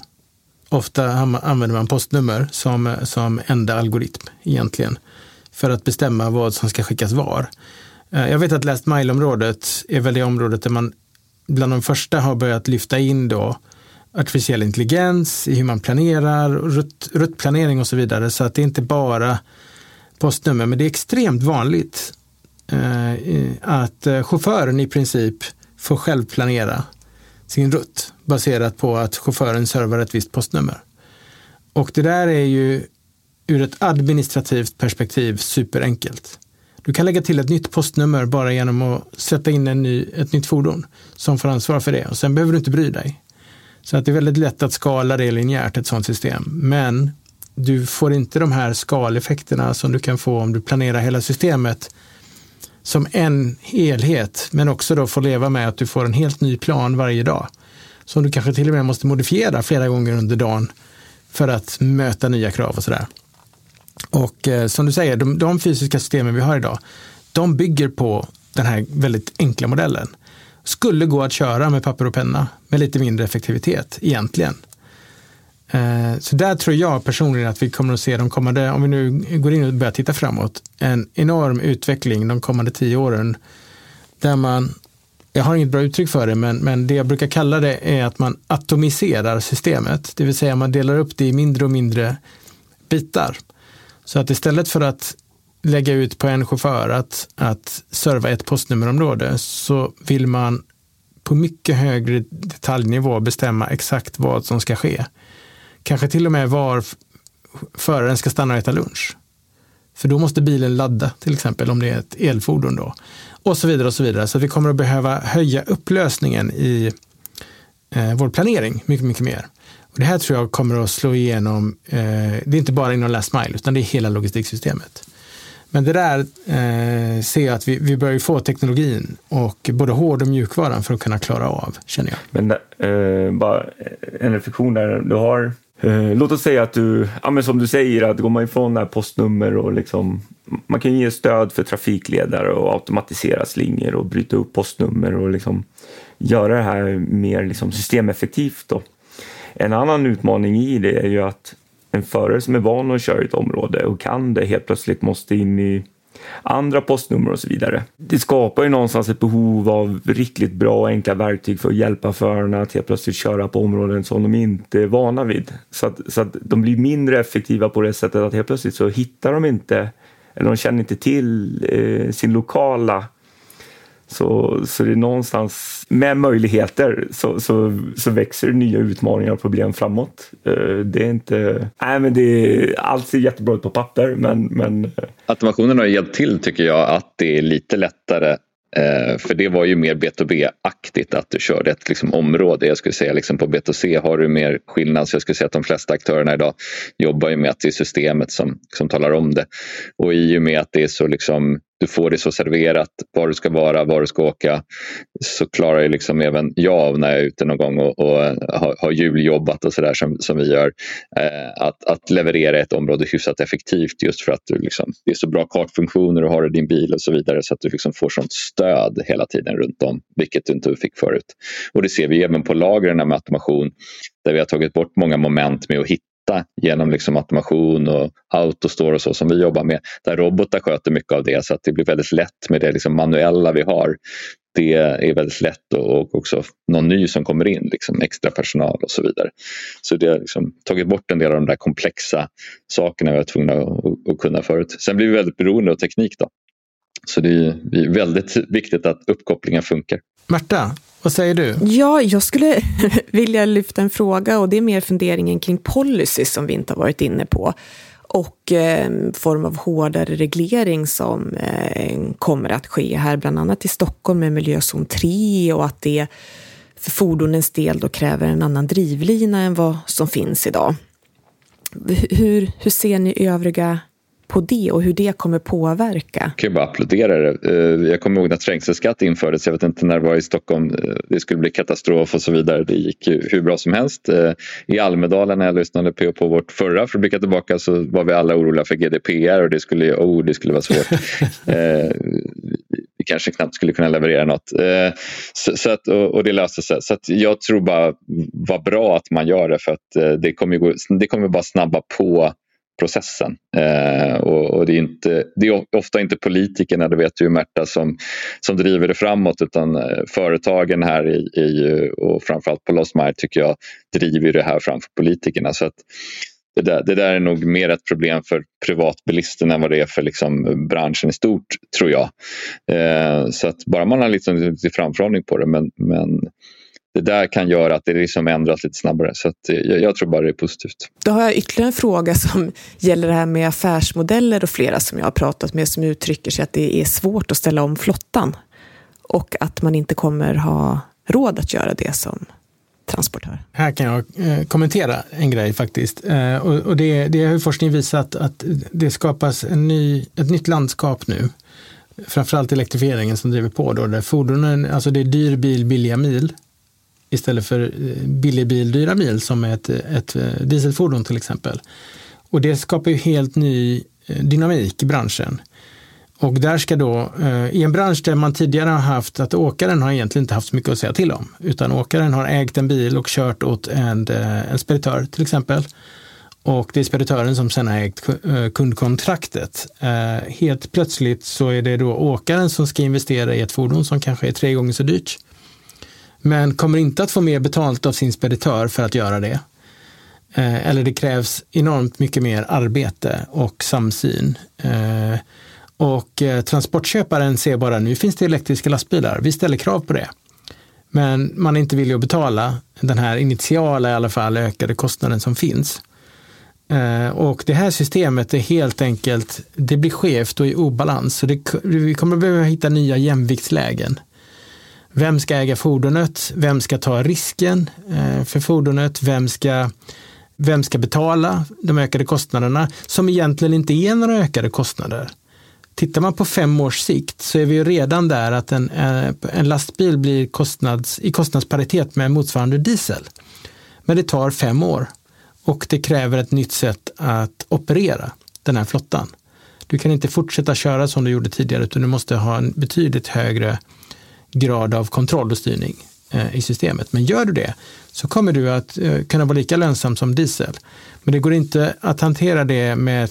Ofta använder man postnummer som, som enda algoritm egentligen för att bestämma vad som ska skickas var. Eh, jag vet att Last Mile-området är väl det området där man bland de första har börjat lyfta in då artificiell intelligens i hur man planerar, rutt, ruttplanering och så vidare. Så att det är inte bara postnummer, men det är extremt vanligt eh, att eh, chauffören i princip får själv planera sin rutt baserat på att chauffören servar ett visst postnummer. Och det där är ju ur ett administrativt perspektiv superenkelt. Du kan lägga till ett nytt postnummer bara genom att sätta in en ny, ett nytt fordon som får ansvar för det och sen behöver du inte bry dig. Så att det är väldigt lätt att skala det linjärt, ett sådant system. Men du får inte de här skaleffekterna som du kan få om du planerar hela systemet som en helhet, men också då få leva med att du får en helt ny plan varje dag. Som du kanske till och med måste modifiera flera gånger under dagen för att möta nya krav och sådär. Och eh, som du säger, de, de, fysiska systemen vi har idag, de bygger på den här väldigt enkla modellen. skulle gå att köra med papper och penna med lite mindre effektivitet egentligen. Eh, så där tror jag personligen att vi kommer att se de kommande, om vi nu går in och börjar titta framåt, en enorm utveckling de kommande tio åren där man, jag har inget bra uttryck för det, men, men det jag brukar kalla det är att man atomiserar systemet, det vill säga man delar upp det i mindre och mindre bitar. Så att istället för att lägga ut på en chaufför att, att serva ett postnummerområde så vill man på mycket högre detaljnivå bestämma exakt vad som ska ske. Kanske till och med var föraren ska stanna och äta lunch. För då måste bilen ladda, till exempel om det är ett elfordon. Då. Och så vidare och så vidare. Så vi kommer att behöva höja upplösningen i eh, vår planering mycket, mycket mer. Och det här tror jag kommer att slå igenom, eh, det är inte bara inom last mile, utan det är hela logistiksystemet. Men det där eh, ser jag att vi, vi börjar få teknologin och både hård och mjukvaran för att kunna klara av, känner jag. Men eh, bara en reflektion där. Du har, eh, låt oss säga att du, ja, men som du säger, att går man ifrån det här postnummer och liksom, man kan ge stöd för trafikledare och automatisera slingor och bryta upp postnummer och liksom göra det här mer liksom systemeffektivt. Då. En annan utmaning i det är ju att en förare som är van att köra i ett område och kan det helt plötsligt måste in i andra postnummer och så vidare. Det skapar ju någonstans ett behov av riktigt bra och enkla verktyg för att hjälpa förarna att helt plötsligt köra på områden som de inte är vana vid. Så att, så att de blir mindre effektiva på det sättet att helt plötsligt så hittar de inte, eller de känner inte till eh, sin lokala så, så det är någonstans med möjligheter så, så, så växer nya utmaningar och problem framåt. Eh, det är inte... Nej, men det är, allt ser jättebra ut på papper men... men... Eh. Automationen har hjälpt till tycker jag att det är lite lättare Eh, för det var ju mer B2B-aktigt att du körde ett liksom, område. Jag skulle säga liksom, på B2C har du mer skillnad. Så jag skulle säga att de flesta aktörerna idag jobbar ju med att det är systemet som, som talar om det. Och i och med att det är så liksom, du får det så serverat var du ska vara, var du ska åka så klarar ju liksom även jag av när jag är ute någon gång och, och eh, har, har juljobbat och sådär som, som vi gör eh, att, att leverera ett område hyfsat effektivt just för att du liksom, det är så bra kartfunktioner och har i din bil och så vidare så att du liksom får sånt stöd hela tiden runt om vilket du inte fick förut. Och det ser vi även på lagren med automation där vi har tagit bort många moment med att hitta genom liksom automation och autostore och så som vi jobbar med. Där robotar sköter mycket av det så att det blir väldigt lätt med det liksom manuella vi har. Det är väldigt lätt och också någon ny som kommer in, liksom extra personal och så vidare. Så det har liksom tagit bort en del av de där komplexa sakerna vi var tvungna att, att kunna förut. Sen blir vi väldigt beroende av teknik. Då. Så det är väldigt viktigt att uppkopplingen funkar. Märta, vad säger du? Ja, jag skulle vilja lyfta en fråga och det är mer funderingen kring policy som vi inte har varit inne på och eh, form av hårdare reglering som eh, kommer att ske här, bland annat i Stockholm med miljözon 3 och att det för fordonens del då kräver en annan drivlina än vad som finns idag. Hur, hur ser ni övriga på det och hur det kommer påverka? Jag kan bara applådera det. Eh, jag kommer ihåg när trängselskatt infördes. Jag vet inte när det var i Stockholm. Eh, det skulle bli katastrof och så vidare. Det gick hur bra som helst. Eh, I Almedalen när jag lyssnade på, på vårt förra för att blicka tillbaka så var vi alla oroliga för GDPR och det skulle, oh, det skulle vara svårt. vi kanske knappt skulle kunna leverera något. Så, så att, och, och, det löste sig. Så jag tror bara vad bra att man gör det för att det kommer, gå, det kommer bara snabba på processen. Eh, och, och, det, är inte, det är ofta inte politikerna, det vet ju Märta, som, som driver det framåt utan eh, företagen här i, i, och framförallt på Lost Mile tycker jag driver det här framför politikerna. Så att det, där, det där är nog mer ett problem för privatbilisterna än vad det är för liksom branschen i stort tror jag. Eh, så att bara man har liksom lite framförhållning på det men, men det där kan göra att det liksom ändras lite snabbare. Så jag, jag, tror bara det är positivt. Då har jag ytterligare en fråga som gäller det här med affärsmodeller och flera som jag har pratat med som uttrycker sig att det är svårt att ställa om flottan och att man inte kommer ha råd att göra det som transportör. Här kan jag eh, kommentera en grej faktiskt. Eh, och, och det, det har forskning visat att det skapas en ny, ett nytt landskap nu framförallt elektrifieringen som driver på då, där fordonen, alltså det är dyr bil, billiga mil istället för eh, billig bil, dyra mil som ett, ett eh, dieselfordon till exempel. Och det skapar ju helt ny eh, dynamik i branschen. Och där ska då, i en bransch där man tidigare har haft att åkaren har egentligen inte haft så mycket att säga till om, utan åkaren har ägt en bil och kört åt en, en speditör till exempel. Och det är speditören som sen har ägt kundkontraktet. Helt plötsligt så är det då åkaren som ska investera i ett fordon som kanske är tre gånger så dyrt. Men kommer inte att få mer betalt av sin speditör för att göra det. Eh, eller det krävs enormt mycket mer arbete och samsyn. Eh, och eh, transportköparen ser bara nu finns det elektriska lastbilar, vi ställer krav på det. Men man är inte villig att betala den här initiala i alla fall ökade kostnaden som finns. Eh, och det här systemet är helt enkelt, det blir skevt och i obalans. Så det, vi kommer behöva hitta nya jämviktslägen. Vem ska äga fordonet? Vem ska ta risken eh, för fordonet? Vem ska vem ska betala de ökade kostnaderna som egentligen inte är några ökade kostnader? Tittar man på fem års sikt så är vi ju redan där att en, eh, en lastbil blir kostnads, i kostnadsparitet med motsvarande diesel. Men det tar fem år och det kräver ett nytt sätt att operera den här flottan. Du kan inte fortsätta köra som du gjorde tidigare utan du måste ha en betydligt högre grad av kontroll och styrning eh, i systemet. Men gör du det så kommer du att eh, kunna vara lika lönsam som diesel. Men det går inte att hantera det med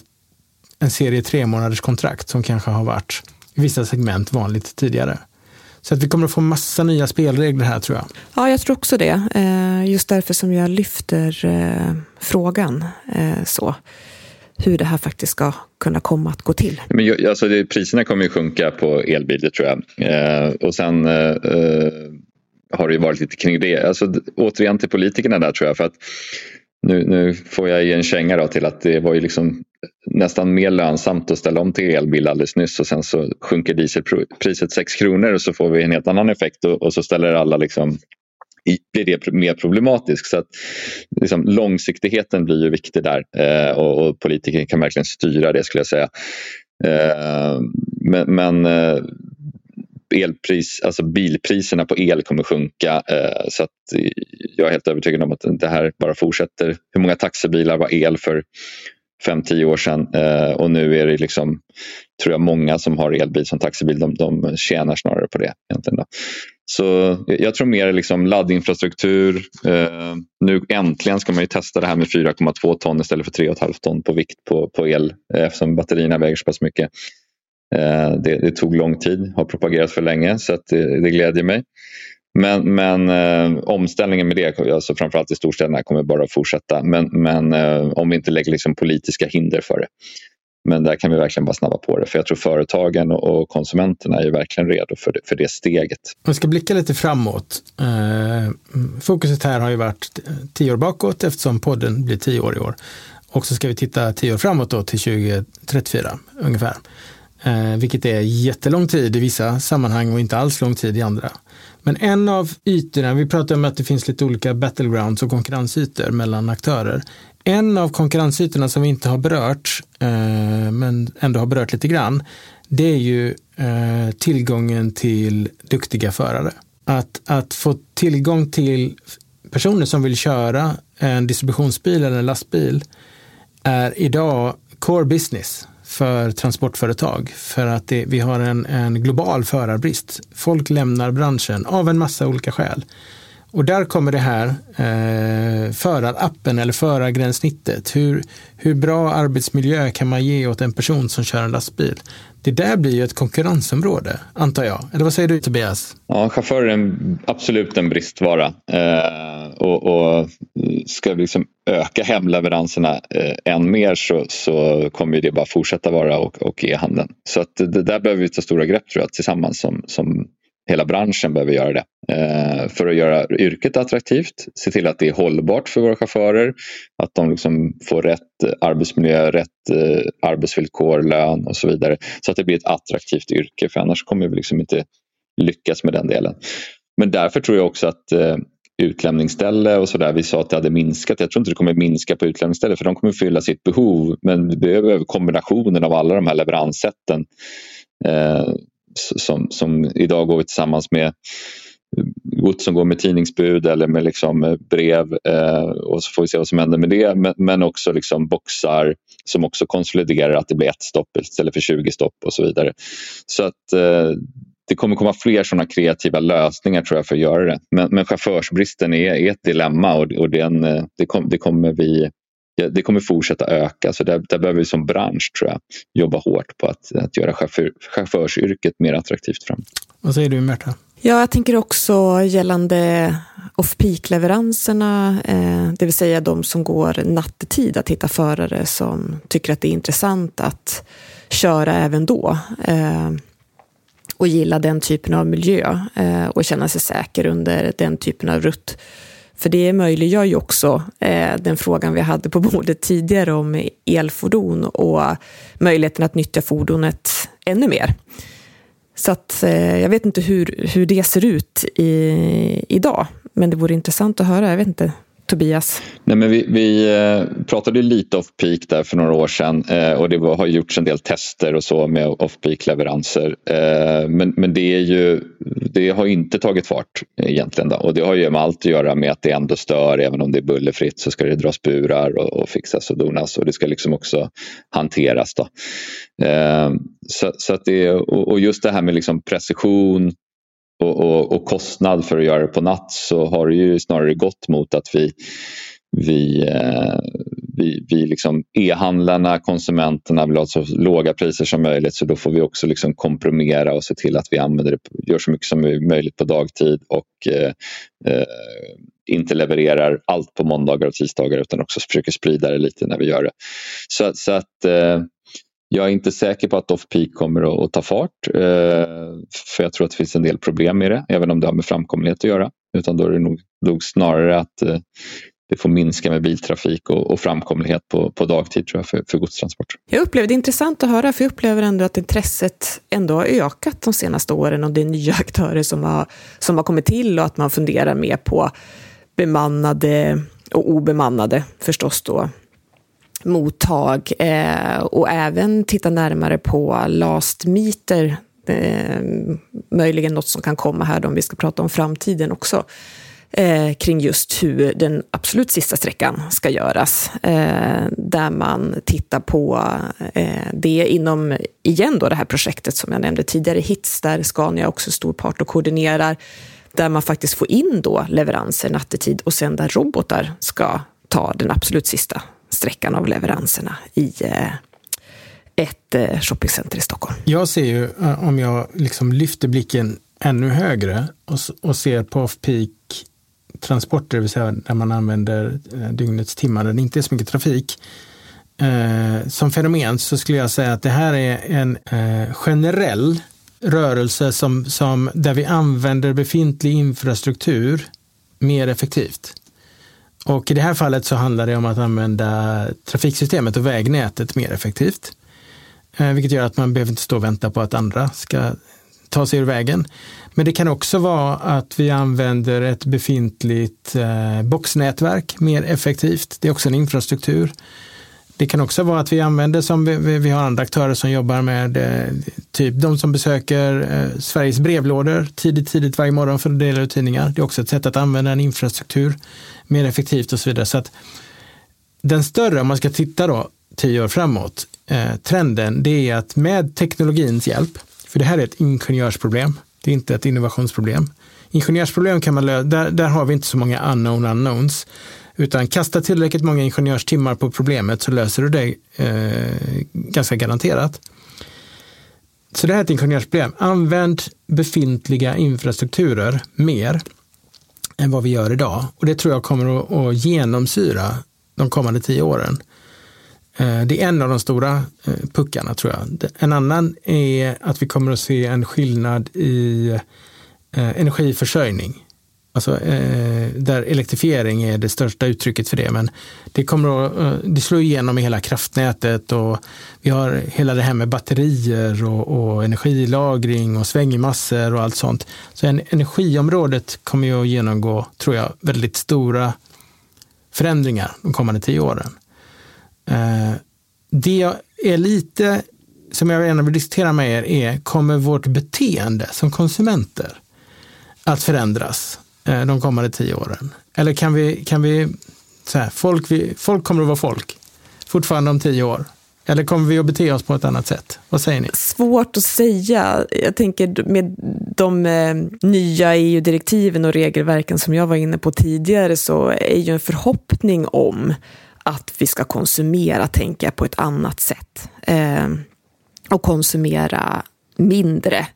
en serie tre månaders kontrakt som kanske har varit i vissa segment vanligt tidigare. Så att vi kommer att få massa nya spelregler här tror jag. Ja, jag tror också det. Eh, just därför som jag lyfter frågan så. Hur det här faktiskt ska kunna komma att gå till. Men, alltså, det, priserna kommer ju sjunka på elbilar tror jag. Eh, och sen eh, eh, har det ju varit lite kring det. Alltså, återigen till politikerna där tror jag. för att nu, nu får jag ge en känga då till att det var ju liksom nästan mer lönsamt att ställa om till elbil alldeles nyss och sen så sjunker dieselpriset 6 kronor och så får vi en helt annan effekt och, och så ställer alla liksom blir det mer problematiskt. Så att, liksom, långsiktigheten blir ju viktig där eh, och, och politiker kan verkligen styra det skulle jag säga. Eh, men, men eh, elpris, alltså bilpriserna på el kommer sjunka. Eh, så att eh, jag är helt övertygad om att det här bara fortsätter. Hur många taxibilar var el för 5-10 år sedan eh, och nu är det liksom, tror jag många som har elbil som taxibil, de, de tjänar snarare på det. Egentligen då. Så jag tror mer liksom laddinfrastruktur. Eh, nu äntligen ska man ju testa det här med 4,2 ton istället för 3,5 ton på vikt på, på el eh, eftersom batterierna väger så pass mycket. Eh, det, det, tog lång tid, har propagerat för länge så att det, det glädjer mig. Men, men eh, omställningen med det, alltså framförallt i storstäderna, kommer bara att fortsätta. Men, men eh, om vi inte lägger liksom politiska hinder för det. Men där kan vi verkligen bara snabba på det. För jag tror företagen och, och konsumenterna är verkligen redo för det, för det steget. Om vi ska blicka lite framåt. Eh, fokuset här har ju varit tio år bakåt eftersom podden blir tio år i år. Och så ska vi titta tio år framåt då till 2034 ungefär. Eh, vilket är jättelång tid i vissa sammanhang och inte alls lång tid i andra. Men en av ytorna, vi pratar om att det finns lite olika battlegrounds och konkurrensytor mellan aktörer. En av konkurrensytorna som vi inte har berört, eh, men ändå har berört lite grann, det är ju eh, tillgången till duktiga förare. Att, att få tillgång till personer som vill köra en distributionsbil eller en lastbil är idag core business för transportföretag för att det, vi har en, en global förarbrist. Folk lämnar branschen av en massa olika skäl. Och där kommer det här eh, förarappen eller förargränssnittet. Hur, hur bra arbetsmiljö kan man ge åt en person som kör en lastbil? Det där blir ju ett konkurrensområde, antar jag. Eller vad säger du Tobias? Ja, chaufförer är en, absolut en bristvara. Eh, och, och, ska liksom öka hemleveranserna eh, än mer så, så kommer det bara fortsätta vara och, och e-handeln. Så att det där behöver vi ta stora grepp tror jag, tillsammans som, som hela branschen behöver göra det. Eh, för att göra yrket attraktivt, se till att det är hållbart för våra chaufförer, att de liksom får rätt arbetsmiljö, rätt eh, arbetsvillkor, lön och så vidare. Så att det blir ett attraktivt yrke för annars kommer vi liksom inte lyckas med den delen. Men därför tror jag också att eh, utlämningsställe och sådär. Vi sa att det hade minskat. Jag tror inte det kommer minska på utlämningsställe för de kommer fylla sitt behov. Men vi behöver kombinationen av alla de här leveranssätten eh, som, som idag går vi tillsammans med eh, gods som går med tidningsbud eller med liksom eh, brev eh, och så får vi se vad som händer med det. Men, men också liksom boxar som också konsoliderar att det blir ett stopp istället för 20 stopp och så vidare. Så att eh, det kommer komma fler sådana kreativa lösningar tror jag för att göra det. Men, men chaufförsbristen är, är ett dilemma och, och den, eh, det, kom, det kommer vi det kommer fortsätta öka. Så där, där behöver vi som bransch tror jag, jobba hårt på att, att göra chaufför, chaufförsyrket mer attraktivt framåt. Vad säger du Märta? Ja, jag tänker också gällande off-peak-leveranserna, eh, det vill säga de som går nattetid, att hitta förare som tycker att det är intressant att köra även då. Eh, och gilla den typen av miljö eh, och känna sig säker under den typen av rutt. För det möjliggör ju också eh, den frågan vi hade på bordet tidigare om elfordon och möjligheten att nyttja fordonet ännu mer. Så att, eh, jag vet inte hur, hur det ser ut i, idag, men det vore intressant att höra. Jag vet inte, Tobias? Nej, men vi, vi eh, pratade lite off-peak där för några år sedan eh, och det var, har gjorts en del tester och så med off-peak-leveranser. Eh, men men det, är ju, det har inte tagit fart egentligen. Då. Och det har ju med allt att göra med att det ändå stör. Även om det är bullerfritt så ska det dras burar och, och fixas och donas och det ska liksom också hanteras. Då. Så, så att det, och just det här med liksom precision och, och, och, kostnad för att göra det på natt så har det ju snarare gått mot att vi, vi, eh, vi, vi liksom e-handlarna, konsumenterna vill ha så låga priser som möjligt så då får vi också liksom komprimera och se till att vi använder det, gör så mycket som möjligt på dagtid och eh, eh, inte levererar allt på måndagar och tisdagar utan också försöker sprida det lite när vi gör det. Så, så att eh, jag är inte säker på att off-peak kommer att ta fart. Eh, för jag tror att det finns en del problem med det, även om det har med framkomlighet att göra. Utan då är det nog, nog snarare att eh, det får minska med biltrafik och, och framkomlighet på, på dagtid tror jag, för, för godstransport. Jag upplever det är intressant att höra, för jag upplever ändå att intresset ändå har ökat de senaste åren och det är nya aktörer som har, som har kommit till och att man funderar mer på bemannade och obemannade förstås då mottag eh, och även titta närmare på last meter. Eh, möjligen något som kan komma här då, om vi ska prata om framtiden också. Eh, kring just hur den absolut sista sträckan ska göras. Eh, där man tittar på eh, det inom, igen då det här projektet som jag nämnde tidigare, HITS, där Scania också är stor part och koordinerar. Där man faktiskt får in då leveranser nattetid och sen där robotar ska ta den absolut sista sträckan av leveranserna i eh, ett eh, shoppingcenter i Stockholm. Jag ser ju, eh, om jag liksom lyfter blicken ännu högre och, och ser på off-peak transporter, det vill säga där man använder dygnets timmar där det inte är så mycket trafik. Eh, som fenomen så skulle jag säga att det här är en eh, generell rörelse som, som, där vi använder befintlig infrastruktur mer effektivt. Och i det här fallet så handlar det om att använda trafiksystemet och vägnätet mer effektivt. Eh, vilket gör att man behöver inte stå och vänta på att andra ska ta sig ur vägen. Men det kan också vara att vi använder ett befintligt eh, boxnätverk mer effektivt. Det är också en infrastruktur. Det kan också vara att vi använder som vi, vi har andra aktörer som jobbar med eh, typ de som besöker Sveriges brevlådor tidigt, tidigt varje morgon för att dela ut tidningar. Det är också ett sätt att använda en infrastruktur mer effektivt och så vidare. Så att den större, om man ska titta då tio år framåt, eh, trenden det är att med teknologins hjälp, för det här är ett ingenjörsproblem, det är inte ett innovationsproblem. Ingenjörsproblem kan man lösa, där, där har vi inte så många unknown unknowns. Utan kasta tillräckligt många ingenjörstimmar på problemet så löser du det eh, ganska garanterat. Så det här är ett ingenjörsproblem. Använd befintliga infrastrukturer mer än vad vi gör idag. Och det tror jag kommer att, att genomsyra de kommande tio åren. Eh, det är en av de stora eh, puckarna tror jag. En annan är att vi kommer att se en skillnad i eh, energiförsörjning. Alltså, eh, där elektrifiering är det största uttrycket för det. Men det, kommer att, eh, det slår igenom i hela kraftnätet och vi har hela det här med batterier och, och energilagring och svängmassor och allt sånt. Så en, energiområdet kommer ju att genomgå, tror jag, väldigt stora förändringar de kommande tio åren. Eh, det är lite som jag gärna vill diskutera med er är, kommer vårt beteende som konsumenter att förändras? Eh, de kommande tio åren? Eller kan vi, kan vi så här, folk, vi, folk kommer att vara folk fortfarande om tio år? Eller kommer vi att bete oss på ett annat sätt? Vad säger ni? Svårt att säga. Jag tänker med de eh, nya EU-direktiven och regelverken som jag var inne på tidigare så är ju en förhoppning om att vi ska konsumera, tänka på ett annat sätt. Eh, och konsumera mindre.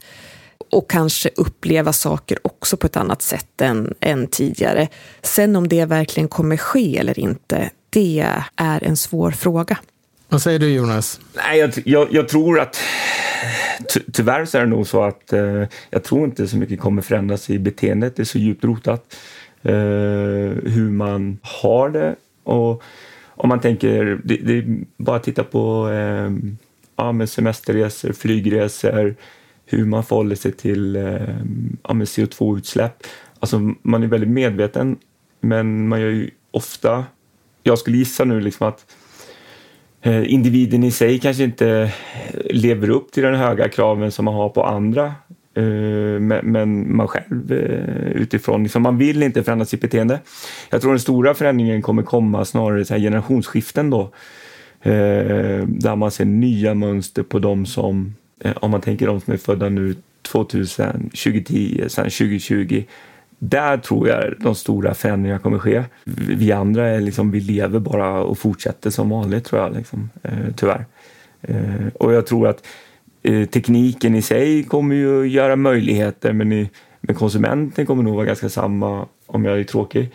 Och kanske uppleva saker också på ett annat sätt än, än tidigare. Sen om det verkligen kommer ske eller inte, det är en svår fråga. Vad säger du Jonas? Nej, jag, jag, jag tror att ty, tyvärr så är det nog så att eh, jag tror inte så mycket kommer förändras i beteendet. Det är så djupt rotat eh, hur man har det. Och om man tänker, det, det är bara att titta på eh, ja, med semesterresor, flygresor, hur man förhåller sig till eh, ja, CO2-utsläpp. Alltså man är väldigt medveten, men man gör ju ofta, jag skulle gissa nu liksom att Eh, individen i sig kanske inte eh, lever upp till de höga kraven som man har på andra. Eh, men man själv eh, utifrån, liksom, man vill inte förändra sitt beteende. Jag tror den stora förändringen kommer komma snarare så här generationsskiften då. Eh, där man ser nya mönster på de som, Eh, om man tänker de som är födda nu 2000, 2010, sen 2020 där tror jag de stora förändringarna kommer ske. Vi andra är liksom, vi lever bara och fortsätter som vanligt tror jag, liksom, eh, tyvärr. Eh, och jag tror att eh, tekniken i sig kommer ju göra möjligheter men, i, men konsumenten kommer nog vara ganska samma om jag är tråkig.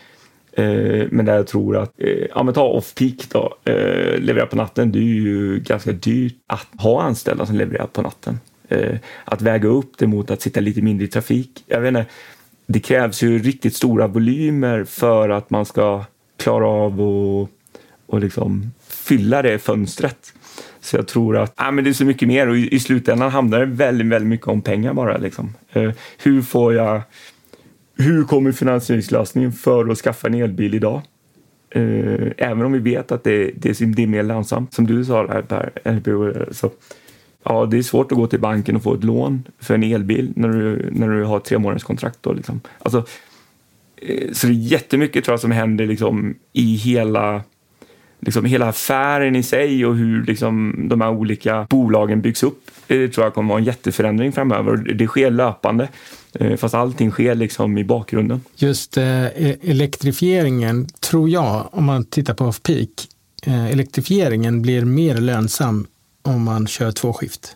Eh, men där jag tror att, eh, ja men ta off-peak då, eh, leverera på natten, det är ju ganska dyrt att ha anställda som levererar på natten. Eh, att väga upp det mot att sitta lite mindre i trafik. Jag vet inte, det krävs ju riktigt stora volymer för att man ska klara av och, och liksom fylla det fönstret. Så jag tror att äh, men det är så mycket mer och i, i slutändan handlar det väldigt, väldigt mycket om pengar bara. Liksom. Eh, hur får jag... Hur kommer finansieringslösningen för att skaffa en elbil idag? Uh, även om vi vet att det, det, det är mer lönsamt, som du sa där Per, så Ja, det är svårt att gå till banken och få ett lån för en elbil när du, när du har tre månaders kontrakt. Då, liksom. alltså, eh, så det är jättemycket tror jag, som händer liksom, i hela, liksom, hela affären i sig och hur liksom, de här olika bolagen byggs upp. Det tror jag kommer vara en jätteförändring framöver. Det sker löpande, eh, fast allting sker liksom i bakgrunden. Just eh, e- elektrifieringen, tror jag, om man tittar på off-peak, eh, elektrifieringen blir mer lönsam om man kör två skift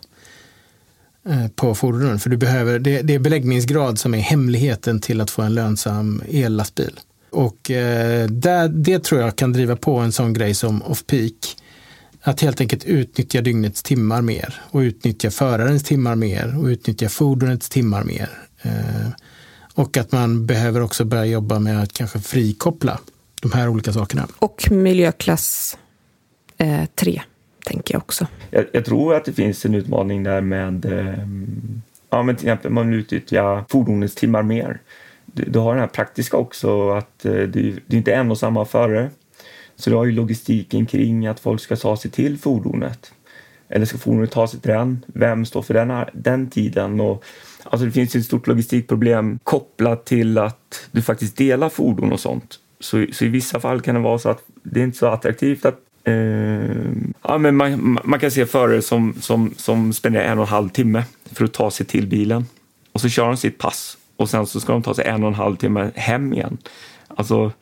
eh, på fordonen. För du behöver, det, det är beläggningsgrad som är hemligheten till att få en lönsam ellastbil. Och eh, där, det tror jag kan driva på en sån grej som off-peak. Att helt enkelt utnyttja dygnets timmar mer och utnyttja förarens timmar mer och utnyttja fordonets timmar mer. Eh, och att man behöver också börja jobba med att kanske frikoppla de här olika sakerna. Och miljöklass 3. Eh, tänker jag också. Jag, jag, tror att det finns en utmaning där med eh, ja, men till exempel man utnyttjar fordonets timmar mer. Du, du har den här praktiska också att eh, du, det, är inte en och samma förare. Så du har ju logistiken kring att folk ska ta sig till fordonet. Eller ska fordonet ta sig till den? Vem står för den, den tiden? Och, alltså det finns ju ett stort logistikproblem kopplat till att du faktiskt delar fordon och sånt. Så, så i vissa fall kan det vara så att det är inte så attraktivt att Eh, ja, men man, man, kan se förare som, som, som spenderar en och en halv timme för att ta sig till bilen. Och så kör de sitt pass och sen så ska de ta sig en och en halv timme hem igen. Alltså,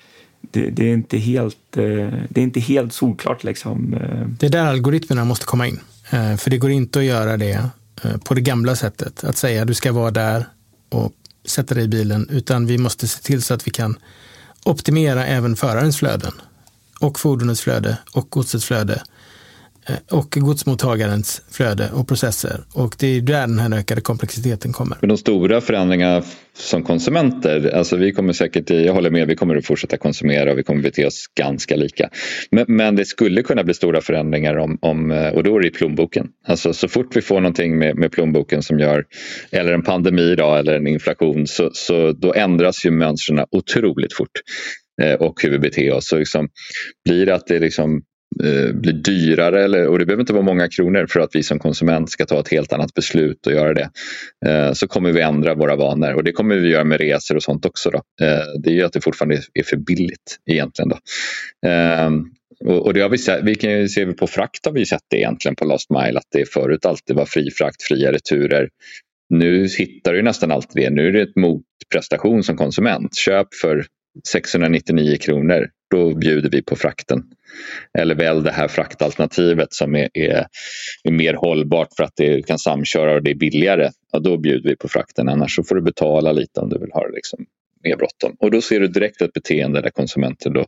det, det är, inte helt, eh, det är inte helt solklart. Liksom. Eh. Det är där algoritmerna måste komma in. Eh, för det går inte att göra det på det gamla sättet. Att säga att du ska vara där och sätta dig i bilen. Utan vi måste se till så att vi kan optimera även förarens flöden och fordonets flöde och godsets flöde Eh, och godsmottagarens flöde och processer. Och det är där den här ökade komplexiteten kommer. Men de stora förändringarna som konsumenter, alltså vi kommer säkert, jag håller med, vi kommer att fortsätta konsumera och vi kommer bete oss ganska lika. Men, men det skulle kunna bli stora förändringar om, om, eh, och då är det i plånboken. Alltså så fort vi får någonting med, med plånboken som gör, eller en pandemi då, eller en inflation, så, så då ändras ju mönstren otroligt fort. Eh, och hur vi beter oss. Så liksom, blir det att det liksom Eh, blir dyrare eller, och det behöver inte vara många kronor för att vi som konsument ska ta ett helt annat beslut och göra det. Eh, så kommer vi ändra våra vanor och det kommer vi göra med resor och sånt också. Då. Eh, det är ju att det fortfarande är för billigt egentligen. Då. Ehm, och, det har vi sett, vi kan ju se på frakt har vi sett det egentligen på Last Mile att det förut alltid var fri frakt, fria returer. Nu hittar du nästan alltid det. Nu är det ett motprestation som konsument. Köp för 699 kronor, då bjuder vi på frakten. Eller väl det här fraktalternativet som är, är, är mer hållbart för att det kan samköra och det är billigare. Ja, då bjuder vi på frakten. Annars så får du betala lite om du vill ha det liksom mer bråttom. Och då ser du direkt ett beteende där konsumenten då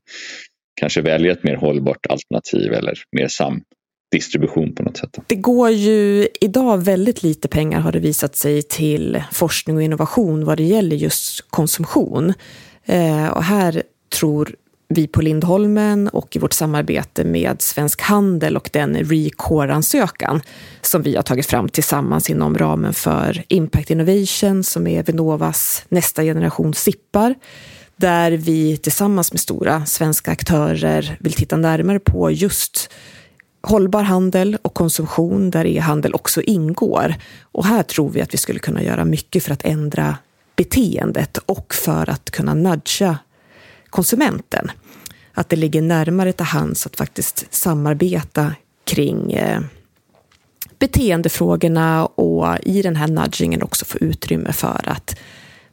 kanske väljer ett mer hållbart alternativ eller mer samdistribution på något sätt. Det går ju idag väldigt lite pengar har det visat sig till forskning och innovation vad det gäller just konsumtion. Eh, och här tror vi på Lindholmen och i vårt samarbete med Svensk Handel och den Recore-ansökan som vi har tagit fram tillsammans inom ramen för Impact Innovation som är Vinnovas nästa generation SIPPar där vi tillsammans med stora svenska aktörer vill titta närmare på just hållbar handel och konsumtion där e-handel också ingår. Och här tror vi att vi skulle kunna göra mycket för att ändra beteendet och för att kunna nudga konsumenten. Att det ligger närmare till hands att faktiskt samarbeta kring eh, beteendefrågorna och i den här nudgingen också få utrymme för att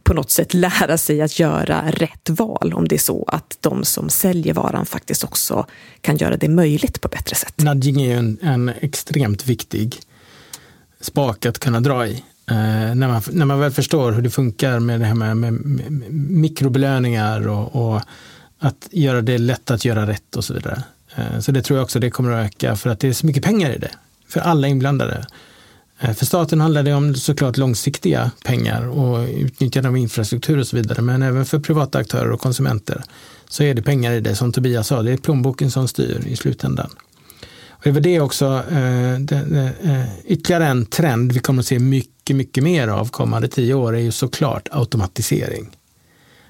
på något sätt lära sig att göra rätt val om det är så att de som säljer varan faktiskt också kan göra det möjligt på bättre sätt. Nudging är ju en, en extremt viktig spak att kunna dra i. Eh, när, man, när man väl förstår hur det funkar med det här med, med, med mikrobelöningar och, och, att göra det lätt att göra rätt och så vidare. Eh, så det tror jag också det kommer att öka för att det är så mycket pengar i det. För alla inblandade. Eh, för staten handlar det om såklart långsiktiga pengar och utnyttjande av infrastruktur och så vidare. Men även för privata aktörer och konsumenter så är det pengar i det. Som Tobias sa, det är plånboken som styr i slutändan. Och det var det också, eh, det, eh, ytterligare en trend vi kommer att se mycket, mycket mer av kommande tio år är ju såklart automatisering.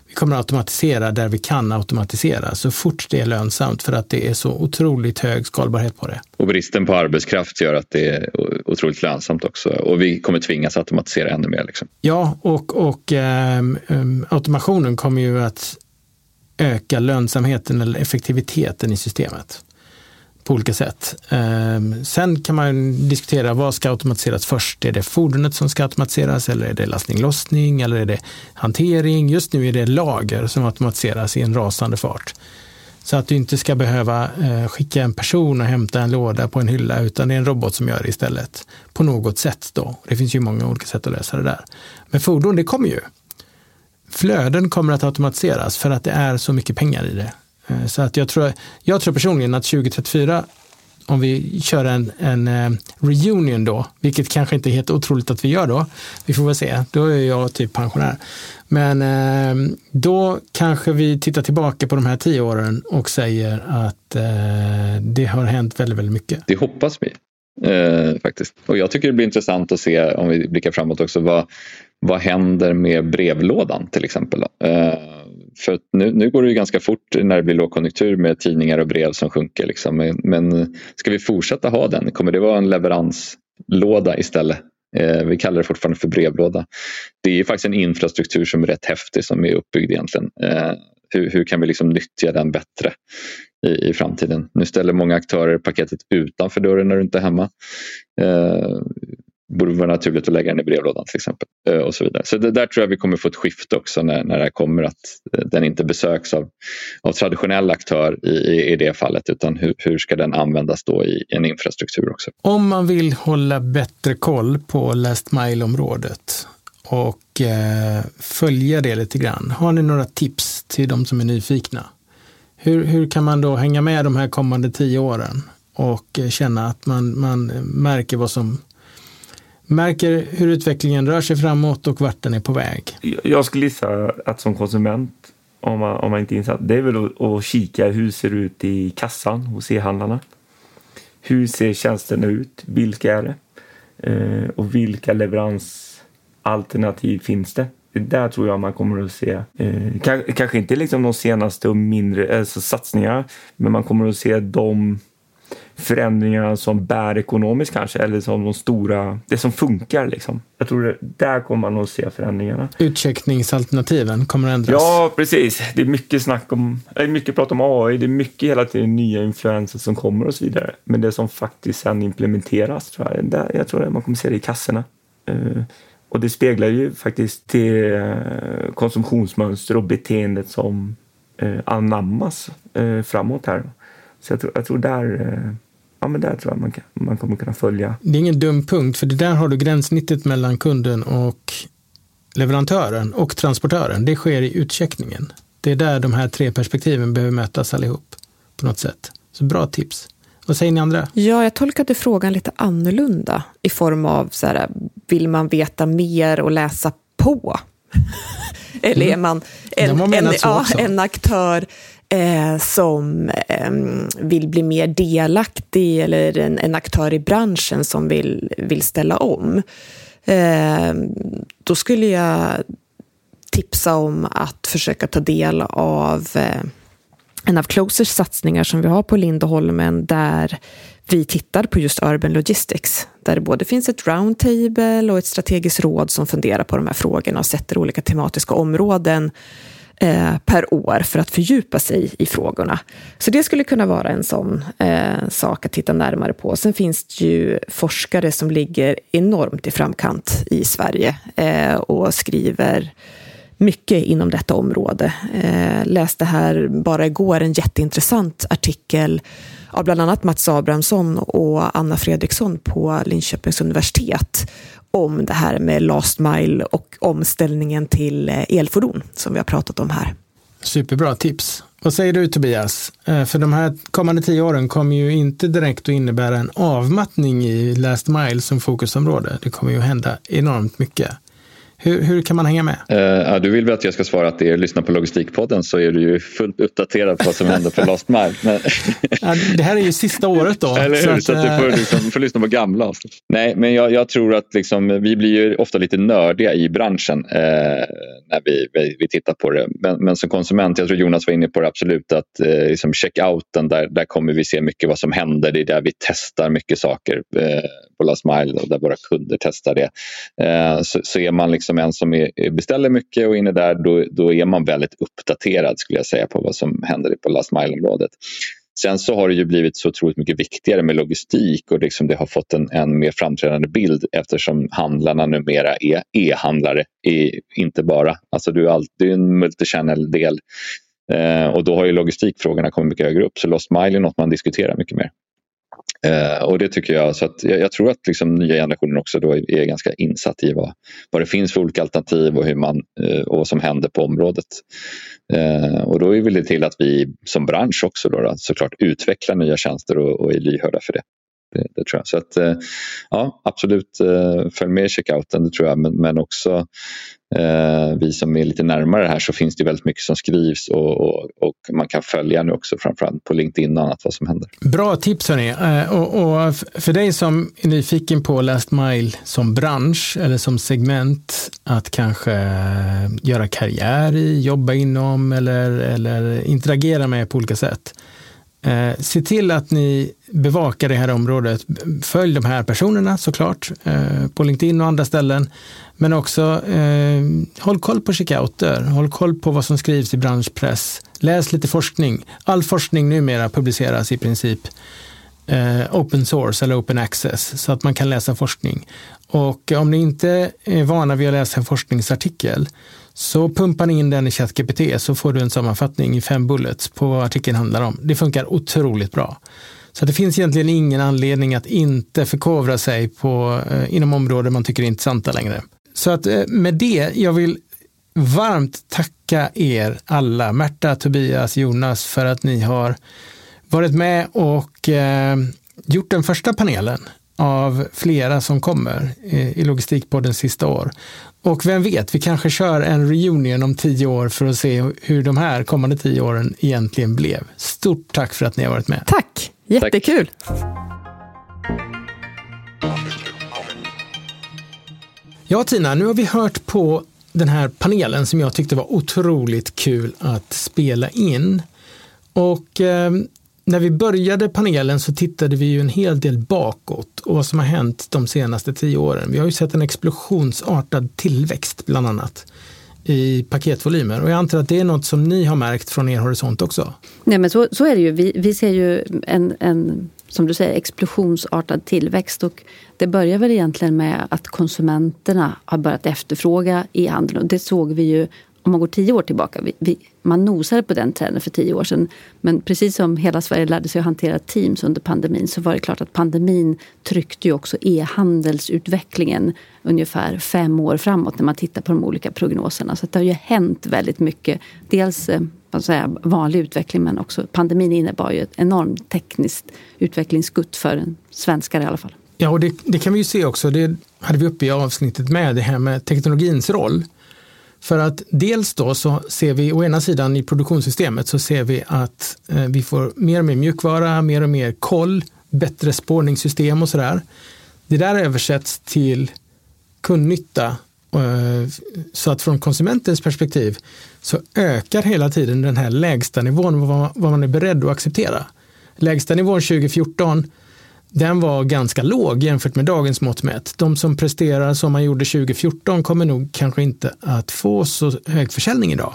Vi kommer att automatisera där vi kan automatisera så fort det är lönsamt för att det är så otroligt hög skalbarhet på det. Och bristen på arbetskraft gör att det är otroligt lönsamt också och vi kommer tvingas automatisera ännu mer. Liksom. Ja, och, och ähm, automationen kommer ju att öka lönsamheten eller effektiviteten i systemet på olika sätt. Ehm, sen kan man diskutera vad ska automatiseras först? Är det fordonet som ska automatiseras eller är det lastning lossning eller är det hantering? Just nu är det lager som automatiseras i en rasande fart. Så att du inte ska behöva eh, skicka en person och hämta en låda på en hylla utan det är en robot som gör det istället. På något sätt då. Det finns ju många olika sätt att lösa det där. Men fordon, det kommer ju. Flöden kommer att automatiseras för att det är så mycket pengar i det. Eh, så att jag, tror, jag tror personligen att 2034, om vi kör en, en eh, reunion då, vilket kanske inte är helt otroligt att vi gör då, vi får väl se, då är jag typ pensionär. Men eh, då kanske vi tittar tillbaka på de här tio åren och säger att det har hänt väldigt, väldigt mycket. Det hoppas vi. faktiskt. Och jag tycker det blir intressant att se om vi blickar framåt också vad, vad händer med brevlådan till exempel. För nu, nu går det ju ganska fort när det blir lågkonjunktur med tidningar och brev som sjunker. Liksom. Men, men ska vi fortsätta ha den? Kommer det vara en leveranslåda istället? Eh, vi kallar det fortfarande för brevlåda. Det är faktiskt en infrastruktur som är rätt häftig som är uppbyggd egentligen. Eh, hur, hur, kan vi liksom nyttja den bättre i, i framtiden? Nu ställer många aktörer paketet utanför dörren när du inte är hemma. Eh, borde vara naturligt att lägga den i brevlådan till exempel. Eh, och så vidare. Så det där tror jag vi kommer få ett skifte också när, när det kommer att eh, den inte besöks av, av traditionell aktör i, i, i det fallet utan hur, hur ska den användas då i en infrastruktur också. Om man vill hålla bättre koll på last mile-området och eh, följa det lite grann. Har ni några tips till de som är nyfikna? Hur, hur kan man då hänga med de här kommande tio åren och eh, känna att man, man märker vad som märker hur utvecklingen rör sig framåt och vart den är på väg. Jag skulle gissa att som konsument, om man, om man inte är insatt, det är väl att, att kika hur det ser ut i kassan hos e-handlarna. Hur ser tjänsterna ut? Vilka är det? Eh, och vilka leveransalternativ finns det? Där tror jag man kommer att se, eh, kanske inte liksom de senaste och mindre eh, alltså satsningarna, men man kommer att se de förändringarna som bär ekonomiskt kanske, eller som de stora, det som funkar liksom. Jag tror det, där kommer man att se förändringarna. Utcheckningsalternativen kommer att ändras? Ja, precis. Det är mycket snack om, det är mycket prat om AI, det är mycket hela tiden nya influenser som kommer och så vidare. Men det som faktiskt sen implementeras, tror jag, där, jag tror att man kommer se det i kassorna. Uh, och det speglar ju faktiskt det uh, konsumtionsmönster och beteendet som uh, anammas framåt här. Så jag tror, jag tror där ja, men där tror jag man, kan, man kommer kunna följa. Det är ingen dum punkt, för det där har du gränssnittet mellan kunden och leverantören och transportören. Det sker i utcheckningen. Det är där de här tre perspektiven behöver mötas allihop på något sätt. Så bra tips. Vad säger ni andra? Ja, jag tolkade frågan lite annorlunda i form av så här, vill man veta mer och läsa på? Eller är mm. man en, en, ja, en aktör eh, som eh, vill bli mer delaktig eller en, en, aktör i branschen som vill, vill ställa om. Eh, då skulle jag tipsa om att försöka ta del av eh, en av Closers satsningar som vi har på Lindholmen där vi tittar på just Urban Logistics, där det både finns ett roundtable och ett strategiskt råd som funderar på de här frågorna och sätter olika tematiska områden eh, per år för att fördjupa sig i frågorna. Så det skulle kunna vara en sån eh, sak att titta närmare på. Sen finns det ju forskare som ligger enormt i framkant i Sverige eh, och skriver mycket inom detta område. Eh, läste här bara igår en jätteintressant artikel av bland annat Mats Abrahamsson och Anna Fredriksson på Linköpings universitet om det här med last mile och omställningen till eh, elfordon som vi har pratat om här. Superbra tips. Vad säger du Tobias? Eh, för de här kommande tio åren kommer ju inte direkt att innebära en avmattning i last mile som fokusområde. Det kommer ju att hända enormt mycket. Hur, hur kan man hänga med? Uh, du vill väl att jag ska svara att er lyssnar på Logistikpodden så är du ju fullt uppdaterad på vad som händer på Last Mile. Men... ja, det här är ju sista året då. Eller hur, så, att, så att du får, eh, liksom, får lyssna på gamla avsnitt. Nej, men jag, jag, tror att liksom, vi blir ju ofta lite nördiga i branschen eh, när vi, vi, vi, tittar på det. Men, men, som konsument, jag tror Jonas var inne på det absolut, att eh, liksom checkouten, där, där kommer vi se mycket vad som händer. Det är där vi testar mycket saker eh, på Last och där våra kunder testar det. Eh, så, så är man liksom en som är, beställer mycket och inne där, då, då är man väldigt uppdaterad skulle jag säga på vad som händer på last mile-området. Sen så har det ju blivit så otroligt mycket viktigare med logistik och liksom det har fått en, en mer framträdande bild eftersom handlarna numera är e-handlare, inte bara. Alltså du är alltid en multichannel-del eh, och då har ju logistikfrågorna kommit mycket högre upp så Lost Mile är något man diskuterar mycket mer. Eh, och det tycker jag, så att jag, jag tror att liksom nya generationen också då är, ganska insatt i vad, vad det finns för olika alternativ och, hur man, eh, och vad som händer på området. Eh, och då vill det till att vi som bransch också då, då såklart utvecklar nya tjänster och, och är lyhörda för det. Det, det, tror jag. Så att, eh, ja, absolut eh, följ med i checkouten, det tror jag. Men, men också eh, vi som är lite närmare här så finns det väldigt mycket som skrivs och, och, och, man kan följa nu också framförallt på LinkedIn och annat vad som händer. Bra tips hörni. Eh, och, och för dig som är nyfiken på Last Mile som bransch eller som segment att kanske göra karriär i, jobba inom eller, eller interagera med på olika sätt Eh, se till att ni bevakar det här området. Följ de här personerna såklart eh, på LinkedIn och andra ställen. Men också eh, håll koll på checkouter, håll koll på vad som skrivs i branschpress. Läs lite forskning. All forskning numera publiceras i princip eh, open source eller open access så att man kan läsa forskning. Och om ni inte är vana vid att läsa en forskningsartikel så pumpar ni in den i ChatGPT så får du en sammanfattning i fem bullets på vad artikeln handlar om. Det funkar otroligt bra. Så det finns egentligen ingen anledning att inte förkovra sig på, eh, inom områden man tycker är intressanta längre. Så att eh, med det, jag vill varmt tacka er alla, Märta, Tobias, Jonas, för att ni har varit med och eh, gjort den första panelen av flera som kommer eh, i Logistikpoddens sista år. Och vem vet, vi kanske kör en reunion om tio år för att se hur de här kommande tio åren egentligen blev. Stort tack för att ni har varit med. Tack, jättekul. Ja, Tina, nu har vi hört på den här panelen som jag tyckte var otroligt kul att spela in. Och eh, när vi började panelen så tittade vi ju en hel del bakåt och vad som har hänt de senaste tio åren. Vi har ju sett en explosionsartad tillväxt bland annat i paketvolymer och jag antar att det är något som ni har märkt från er horisont också? Nej men så, så är det ju. Vi, vi ser ju en, en, som du säger, explosionsartad tillväxt och det börjar väl egentligen med att konsumenterna har börjat efterfråga e-handeln och det såg vi ju om man går tio år tillbaka, vi, vi, man nosade på den trenden för tio år sedan. Men precis som hela Sverige lärde sig att hantera Teams under pandemin så var det klart att pandemin tryckte ju också e-handelsutvecklingen ungefär fem år framåt när man tittar på de olika prognoserna. Så det har ju hänt väldigt mycket. Dels eh, vad säga, vanlig utveckling men också pandemin innebar ju ett enormt tekniskt utvecklingsskutt för svenskar i alla fall. Ja, och det, det kan vi ju se också. Det hade vi uppe i avsnittet med, det här med teknologins roll. För att dels då så ser vi å ena sidan i produktionssystemet så ser vi att eh, vi får mer och mer mjukvara, mer och mer koll, bättre spårningssystem och sådär. Det där översätts till kundnytta eh, så att från konsumentens perspektiv så ökar hela tiden den här lägsta nivån vad man är beredd att acceptera. Lägsta nivån 2014 den var ganska låg jämfört med dagens mått mätt. De som presterar som man gjorde 2014 kommer nog kanske inte att få så hög försäljning idag.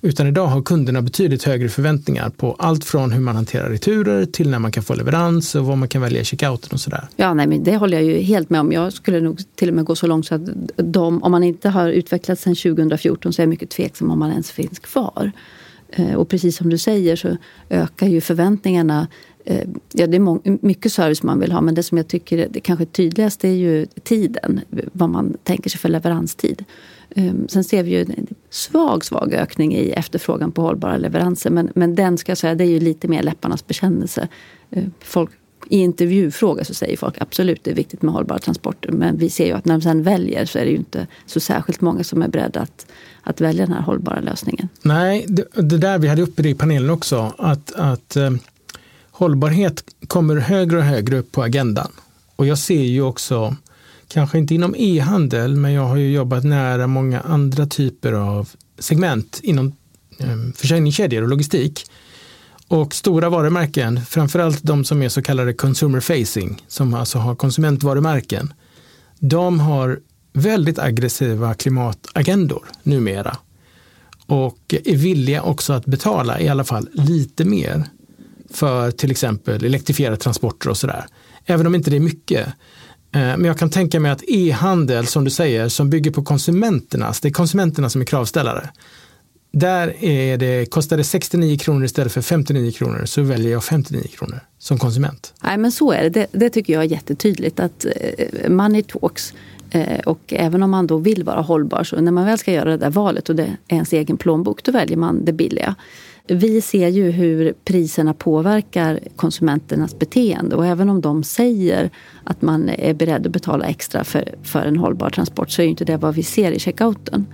Utan idag har kunderna betydligt högre förväntningar på allt från hur man hanterar returer till när man kan få leverans och vad man kan välja i checkouten och sådär. Ja, nej, men det håller jag ju helt med om. Jag skulle nog till och med gå så långt så att de, om man inte har utvecklats sedan 2014 så är jag mycket tveksam om man ens finns kvar. Eh, och precis som du säger så ökar ju förväntningarna Eh, ja, det är mycket service man vill ha men det som jag tycker är det kanske tydligast är ju tiden. Vad man tänker sig för leveranstid. Ehm, sen ser vi ju en svag, svag ökning i efterfrågan på hållbara leveranser. Men, men den ska jag säga, det är ju lite mer läpparnas bekännelse. Ehm, folk, I intervjufrågor så säger folk absolut det är viktigt med hållbara transporter. Men vi ser ju att när de sen väljer så är det ju inte så särskilt många som är beredda att, att välja den här hållbara lösningen. Nej, det, det där vi hade uppe i panelen också. Att, att ehm, hållbarhet kommer högre och högre upp på agendan. Och jag ser ju också, kanske inte inom e-handel, men jag har ju jobbat nära många andra typer av segment inom ehm, försäljningskedjor och logistik. Och stora varumärken, framförallt de som är så kallade consumer facing, som alltså har konsumentvarumärken, de har väldigt aggressiva klimatagendor numera. Och är villiga också att betala i alla fall lite mer för till exempel elektrifierade transporter och sådär. Även om inte det är mycket. Eh, men jag kan tänka mig att e-handel, som du säger, som bygger på konsumenternas, det är konsumenterna som är kravställare. Där är det, kostar det 69 kronor istället för 59 kronor så väljer jag 59 kronor som konsument. Nej men så är det. Det, det tycker jag är jättetydligt att eh, money talks. Eh, och även om man då vill vara hållbar så när man väl ska göra det där valet och det är ens egen plånbok då väljer man det billiga. Vi ser ju hur priserna påverkar konsumenternas beteende och även om de säger att man är beredd att betala extra för, för en hållbar transport så är ju inte det vad vi ser i checkouten.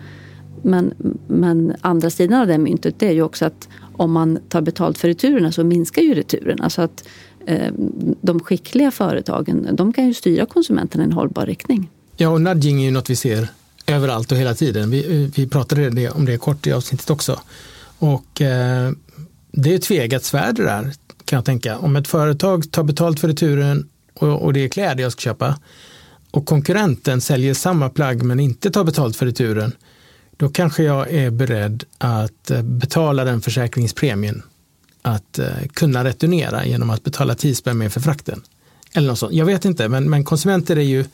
Men, men andra sidan av det myntet det är ju också att om man tar betalt för returerna så minskar ju returerna. Så att eh, de skickliga företagen de kan ju styra konsumenterna i en hållbar riktning. Ja, och nudging är ju något vi ser överallt och hela tiden. Vi, eh, vi pratade om det kort i avsnittet också. Och eh, det är ett tvegat svärd det där kan jag tänka. Om ett företag tar betalt för returen och, och det är kläder jag ska köpa och konkurrenten säljer samma plagg men inte tar betalt för returen, då kanske jag är beredd att eh, betala den försäkringspremien att eh, kunna returnera genom att betala 10 spänn mer för frakten. Eller något sånt. Jag vet inte, men, men konsumenter är ju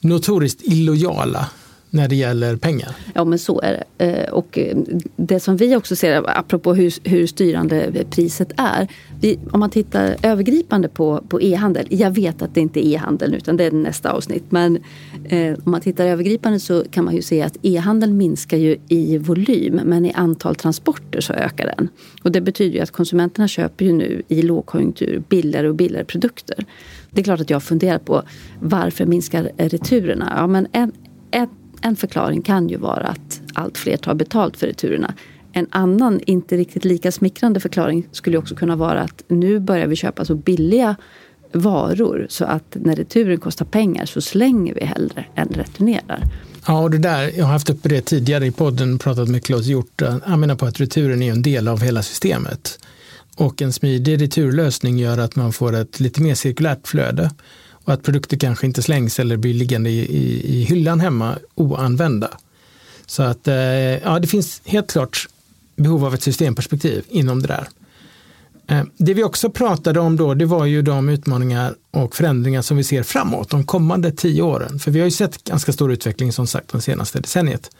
notoriskt illojala när det gäller pengar. Ja men så är det. Eh, och eh, det som vi också ser, apropå hur, hur styrande priset är. Vi, om man tittar övergripande på, på e-handel. Jag vet att det inte är e-handel utan det är nästa avsnitt. Men eh, om man tittar övergripande så kan man ju se att e-handeln minskar ju i volym men i antal transporter så ökar den. Och det betyder ju att konsumenterna köper ju nu i lågkonjunktur billigare och billigare produkter. Det är klart att jag funderar på varför minskar returerna? Ja, men en, ett en förklaring kan ju vara att allt fler tar betalt för returerna. En annan, inte riktigt lika smickrande förklaring skulle också kunna vara att nu börjar vi köpa så billiga varor så att när returen kostar pengar så slänger vi hellre än returnerar. Ja, och det där, jag har haft uppe det tidigare i podden, pratat med Claes Hjort. Han menar på att returen är en del av hela systemet. och en smidig returlösning gör att man får ett lite mer cirkulärt flöde och att produkter kanske inte slängs eller blir liggande i, i, i hyllan hemma oanvända. Så att eh, ja, det finns helt klart behov av ett systemperspektiv inom det där. Eh, det vi också pratade om då, det var ju de utmaningar och förändringar som vi ser framåt de kommande tio åren. För vi har ju sett ganska stor utveckling som sagt de senaste decenniet.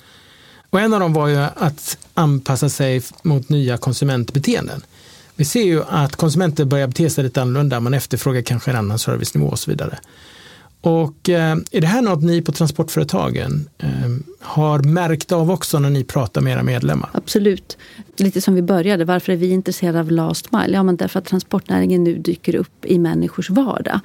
Och en av dem var ju att anpassa sig mot nya konsumentbeteenden. Vi ser ju att konsumenter börjar bete sig lite annorlunda, man efterfrågar kanske en annan servicenivå och så vidare. Och eh, är det här något ni på transportföretagen eh, har märkt av också när ni pratar med era medlemmar? Absolut. Lite som vi började, varför är vi intresserade av last mile? Ja, men därför att transportnäringen nu dyker upp i människors vardag.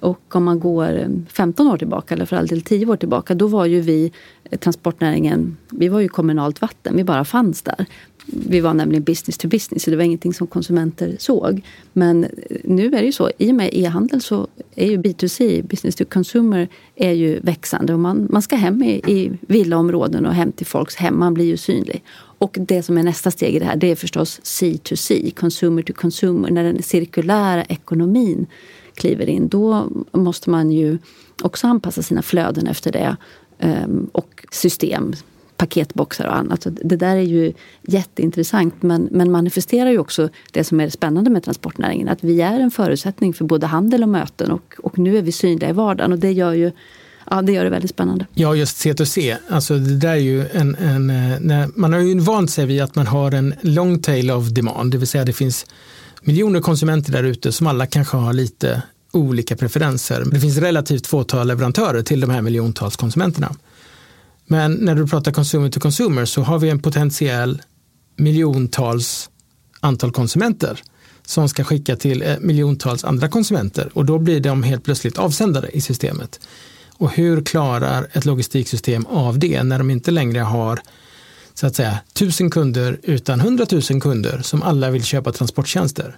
Och om man går eh, 15 år tillbaka, eller för all del 10 år tillbaka, då var ju vi, eh, transportnäringen, vi var ju kommunalt vatten, vi bara fanns där. Vi var nämligen business to business, så det var ingenting som konsumenter såg. Men eh, nu är det ju så, i och med e-handel så är ju B2C, business to consumer, är ju växande. Och man, man ska hem i, i villaområden och hem till folks hem, man blir ju synlig. Och det som är nästa steg i det här, det är förstås C2C, consumer to consumer, när den cirkulära ekonomin kliver in, då måste man ju också anpassa sina flöden efter det. Ehm, och system, paketboxar och annat. Det där är ju jätteintressant men, men manifesterar ju också det som är spännande med transportnäringen. Att vi är en förutsättning för både handel och möten och, och nu är vi synliga i vardagen och det gör ju Ja, det gör det väldigt spännande. Ja, just C2C. Alltså det där är ju en, en eh, när, man har ju vant sig vid att man har en long tail of demand, det vill säga det finns miljoner konsumenter där ute som alla kanske har lite olika preferenser. Det finns relativt fåtal leverantörer till de här miljontals konsumenterna. Men när du pratar consumer to consumer så har vi en potentiell miljontals antal konsumenter som ska skicka till eh, miljontals andra konsumenter och då blir de helt plötsligt avsändare i systemet. Och hur klarar ett logistiksystem av det när de inte längre har så att säga tusen kunder utan hundratusen kunder som alla vill köpa transporttjänster.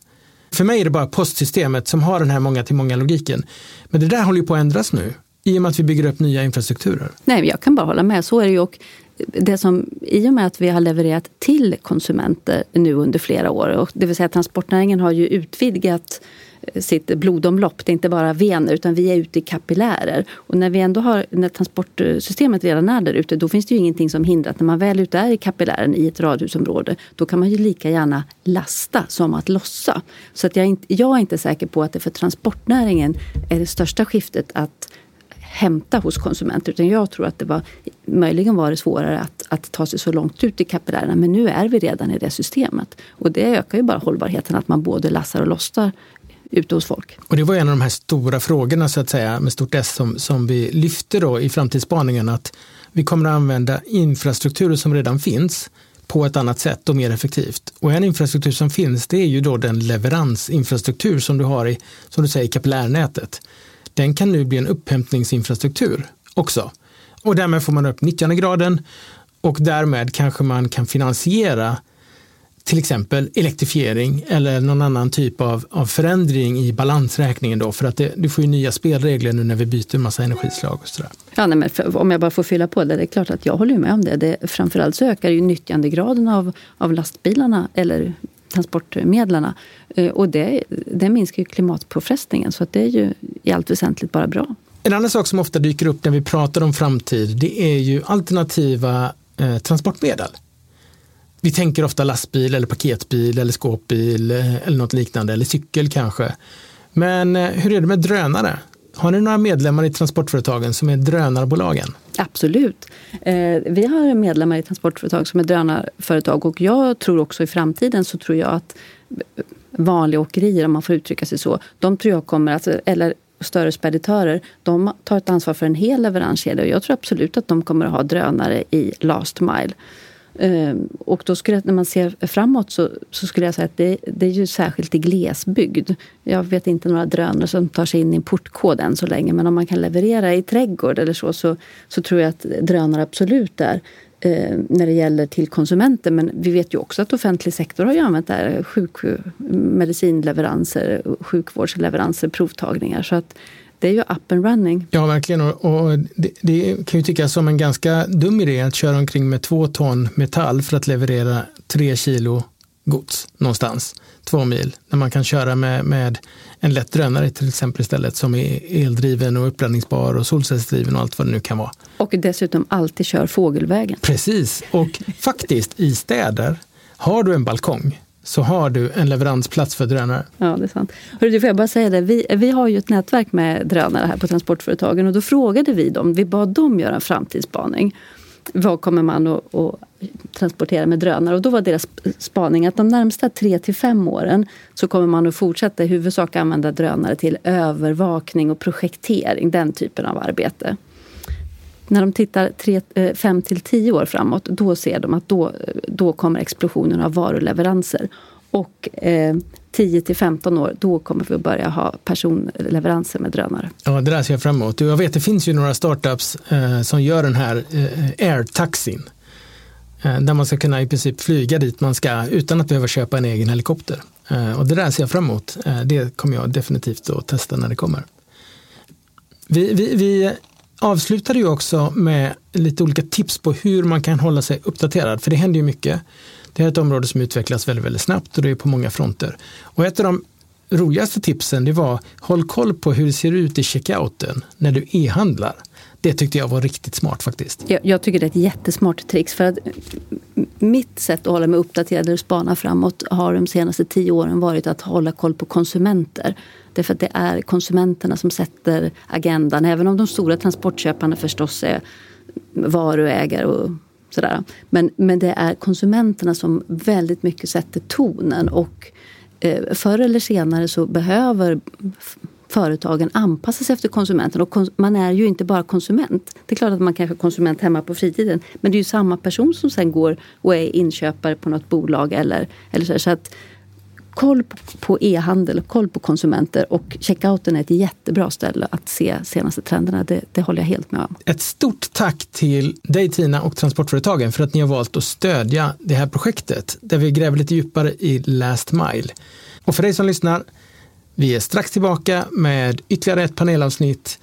För mig är det bara postsystemet som har den här många till många logiken. Men det där håller ju på att ändras nu i och med att vi bygger upp nya infrastrukturer. Nej, jag kan bara hålla med. Så är det ju. Och det som, I och med att vi har levererat till konsumenter nu under flera år, och det vill säga transportnäringen har ju utvidgat eh, sitt blodomlopp. Det är inte bara vener utan vi är ute i kapillärer. Och när vi ändå har, när transportsystemet redan är där ute, då finns det ju ingenting som hindrar att när man väl ute är i kapillären i ett radhusområde, då kan man ju lika gärna lasta som att lossa. Så att jag, är inte, jag är inte säker på att det för transportnäringen är det största skiftet att hämta hos konsumenter. Utan jag tror att det var möjligen var det svårare att, att ta sig så långt ut i kapillärerna. Men nu är vi redan i det systemet. Och det ökar ju bara hållbarheten att man både lassar och lossar ute hos folk. Och det var en av de här stora frågorna så att säga med stort S som, som vi lyfte då i framtidsspaningen att vi kommer att använda infrastrukturer som redan finns på ett annat sätt och mer effektivt. Och en infrastruktur som finns det är ju då den leveransinfrastruktur som du har i, som du säger, kapillärnätet. Den kan nu bli en upphämtningsinfrastruktur också. Och därmed får man upp nyttjandegraden och därmed kanske man kan finansiera till exempel elektrifiering eller någon annan typ av, av förändring i balansräkningen då för att det, du får ju nya spelregler nu när vi byter massa energislag och sådär. Ja, nej, men för, om jag bara får fylla på det, det är klart att jag håller med om det. det framförallt så ökar ju nyttjandegraden av, av lastbilarna eller transportmedlen eh, och det, det minskar ju klimatpåfrestningen så att det är ju i allt väsentligt bara bra. En annan sak som ofta dyker upp när vi pratar om framtid det är ju alternativa eh, transportmedel. Vi tänker ofta lastbil eller paketbil eller skåpbil eh, eller något liknande, eller cykel kanske. Men eh, hur är det med drönare? Har ni några medlemmar i transportföretagen som är drönarbolagen? Absolut. Eh, vi har medlemmar i transportföretag som är drönarföretag och jag tror också i framtiden så tror jag att vanliga åkerier, om man får uttrycka sig så, de tror jag kommer att, eller större speditörer, de tar ett ansvar för en hel leveranskedja och jag tror absolut att de kommer att ha drönare i last mile. Ehm, och då skulle, när man ser framåt så, så skulle jag säga att det, det, är ju särskilt i glesbygd. Jag vet inte några drönare som tar sig in i en portkod än så länge men om man kan leverera i trädgård eller så så, så tror jag att drönare absolut är eh, när det gäller till konsumenter. Men vi vet ju också att offentlig sektor har ju använt det här. Sjuk, medicinleveranser, sjukvårdsleveranser, provtagningar. Så att det är ju up and running. Ja, verkligen. Och det, det, kan ju tyckas som en ganska dum idé att köra omkring med två ton metall för att leverera tre kilo gods någonstans, två mil, när man kan köra med, med en lätt drönare till exempel istället som är eldriven och uppladdningsbar och solcellsdriven och allt vad det nu kan vara. Och dessutom alltid kör fågelvägen. Precis, och faktiskt i städer, har du en balkong så har du en leveransplats för drönare. Ja, det är sant. Hörru, du, får jag bara säga det. Vi, vi har ju ett nätverk med drönare här på transportföretagen och då frågade vi dem, vi bad dem göra en framtidsspaning. Vad kommer man att, att transportera med drönare? Och då var deras spaning att de närmsta tre till fem åren så kommer man att fortsätta i huvudsak använda drönare till övervakning och projektering, den typen av arbete. När de tittar 5 eh, till 10 år framåt, då ser de att då, då kommer explosionen av varuleveranser. Och eh, 10 till 15 år, då kommer vi att börja ha personleveranser med drönare. Ja, det där ser jag fram emot. Jag vet, det finns ju några startups eh, som gör den här eh, airtaxin. Eh, där man ska kunna i princip flyga dit man ska utan att behöva köpa en egen helikopter. Eh, och det där ser jag fram emot. Eh, det kommer jag definitivt att testa när det kommer. Vi, vi, vi avslutade ju också med lite olika tips på hur man kan hålla sig uppdaterad, för det händer ju mycket. Det är ett område som utvecklas väldigt, väldigt snabbt och det är på många fronter. Och ett av de roligaste tipsen det var håll koll på hur det ser ut i checkouten när du e-handlar. Det tyckte jag var riktigt smart faktiskt. Jag, jag, tycker det är ett jättesmart trix för att mitt sätt att hålla mig uppdaterad och spana framåt har de senaste tio åren varit att hålla koll på konsumenter. Därför att det är konsumenterna som sätter agendan. Även om de stora transportköparna förstås är varuägare och sådär. Men, men det är konsumenterna som väldigt mycket sätter tonen. Och eh, förr eller senare så behöver företagen anpassar sig efter konsumenten. Och man är ju inte bara konsument. Det är klart att man kanske är konsument hemma på fritiden. Men det är ju samma person som sen går och är inköpare på något bolag. Eller, eller så, så att koll på e-handel, koll på konsumenter och checkouten är ett jättebra ställe att se senaste trenderna. Det, det håller jag helt med om. Ett stort tack till dig Tina och Transportföretagen för att ni har valt att stödja det här projektet där vi gräver lite djupare i last mile. Och för dig som lyssnar, vi är strax tillbaka med ytterligare ett panelavsnitt,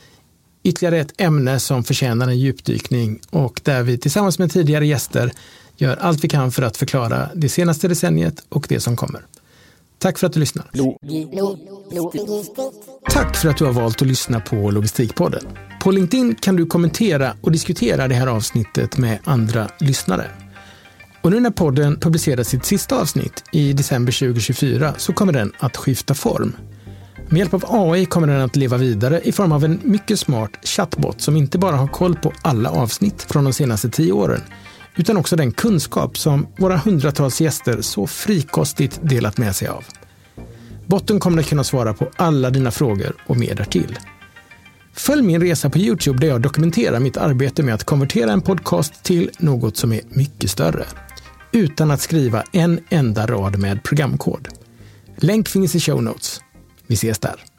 ytterligare ett ämne som förtjänar en djupdykning och där vi tillsammans med tidigare gäster gör allt vi kan för att förklara det senaste decenniet och det som kommer. Tack för att du lyssnar. Tack för att du har valt att lyssna på Logistikpodden. På LinkedIn kan du kommentera och diskutera det här avsnittet med andra lyssnare. Och nu när podden publicerar sitt sista avsnitt i december 2024 så kommer den att skifta form. Med hjälp av AI kommer den att leva vidare i form av en mycket smart chatbot som inte bara har koll på alla avsnitt från de senaste tio åren utan också den kunskap som våra hundratals gäster så frikostigt delat med sig av. Botten kommer att kunna svara på alla dina frågor och mer därtill. Följ min resa på Youtube där jag dokumenterar mitt arbete med att konvertera en podcast till något som är mycket större. Utan att skriva en enda rad med programkod. Länk finns i show notes. Vi ses där.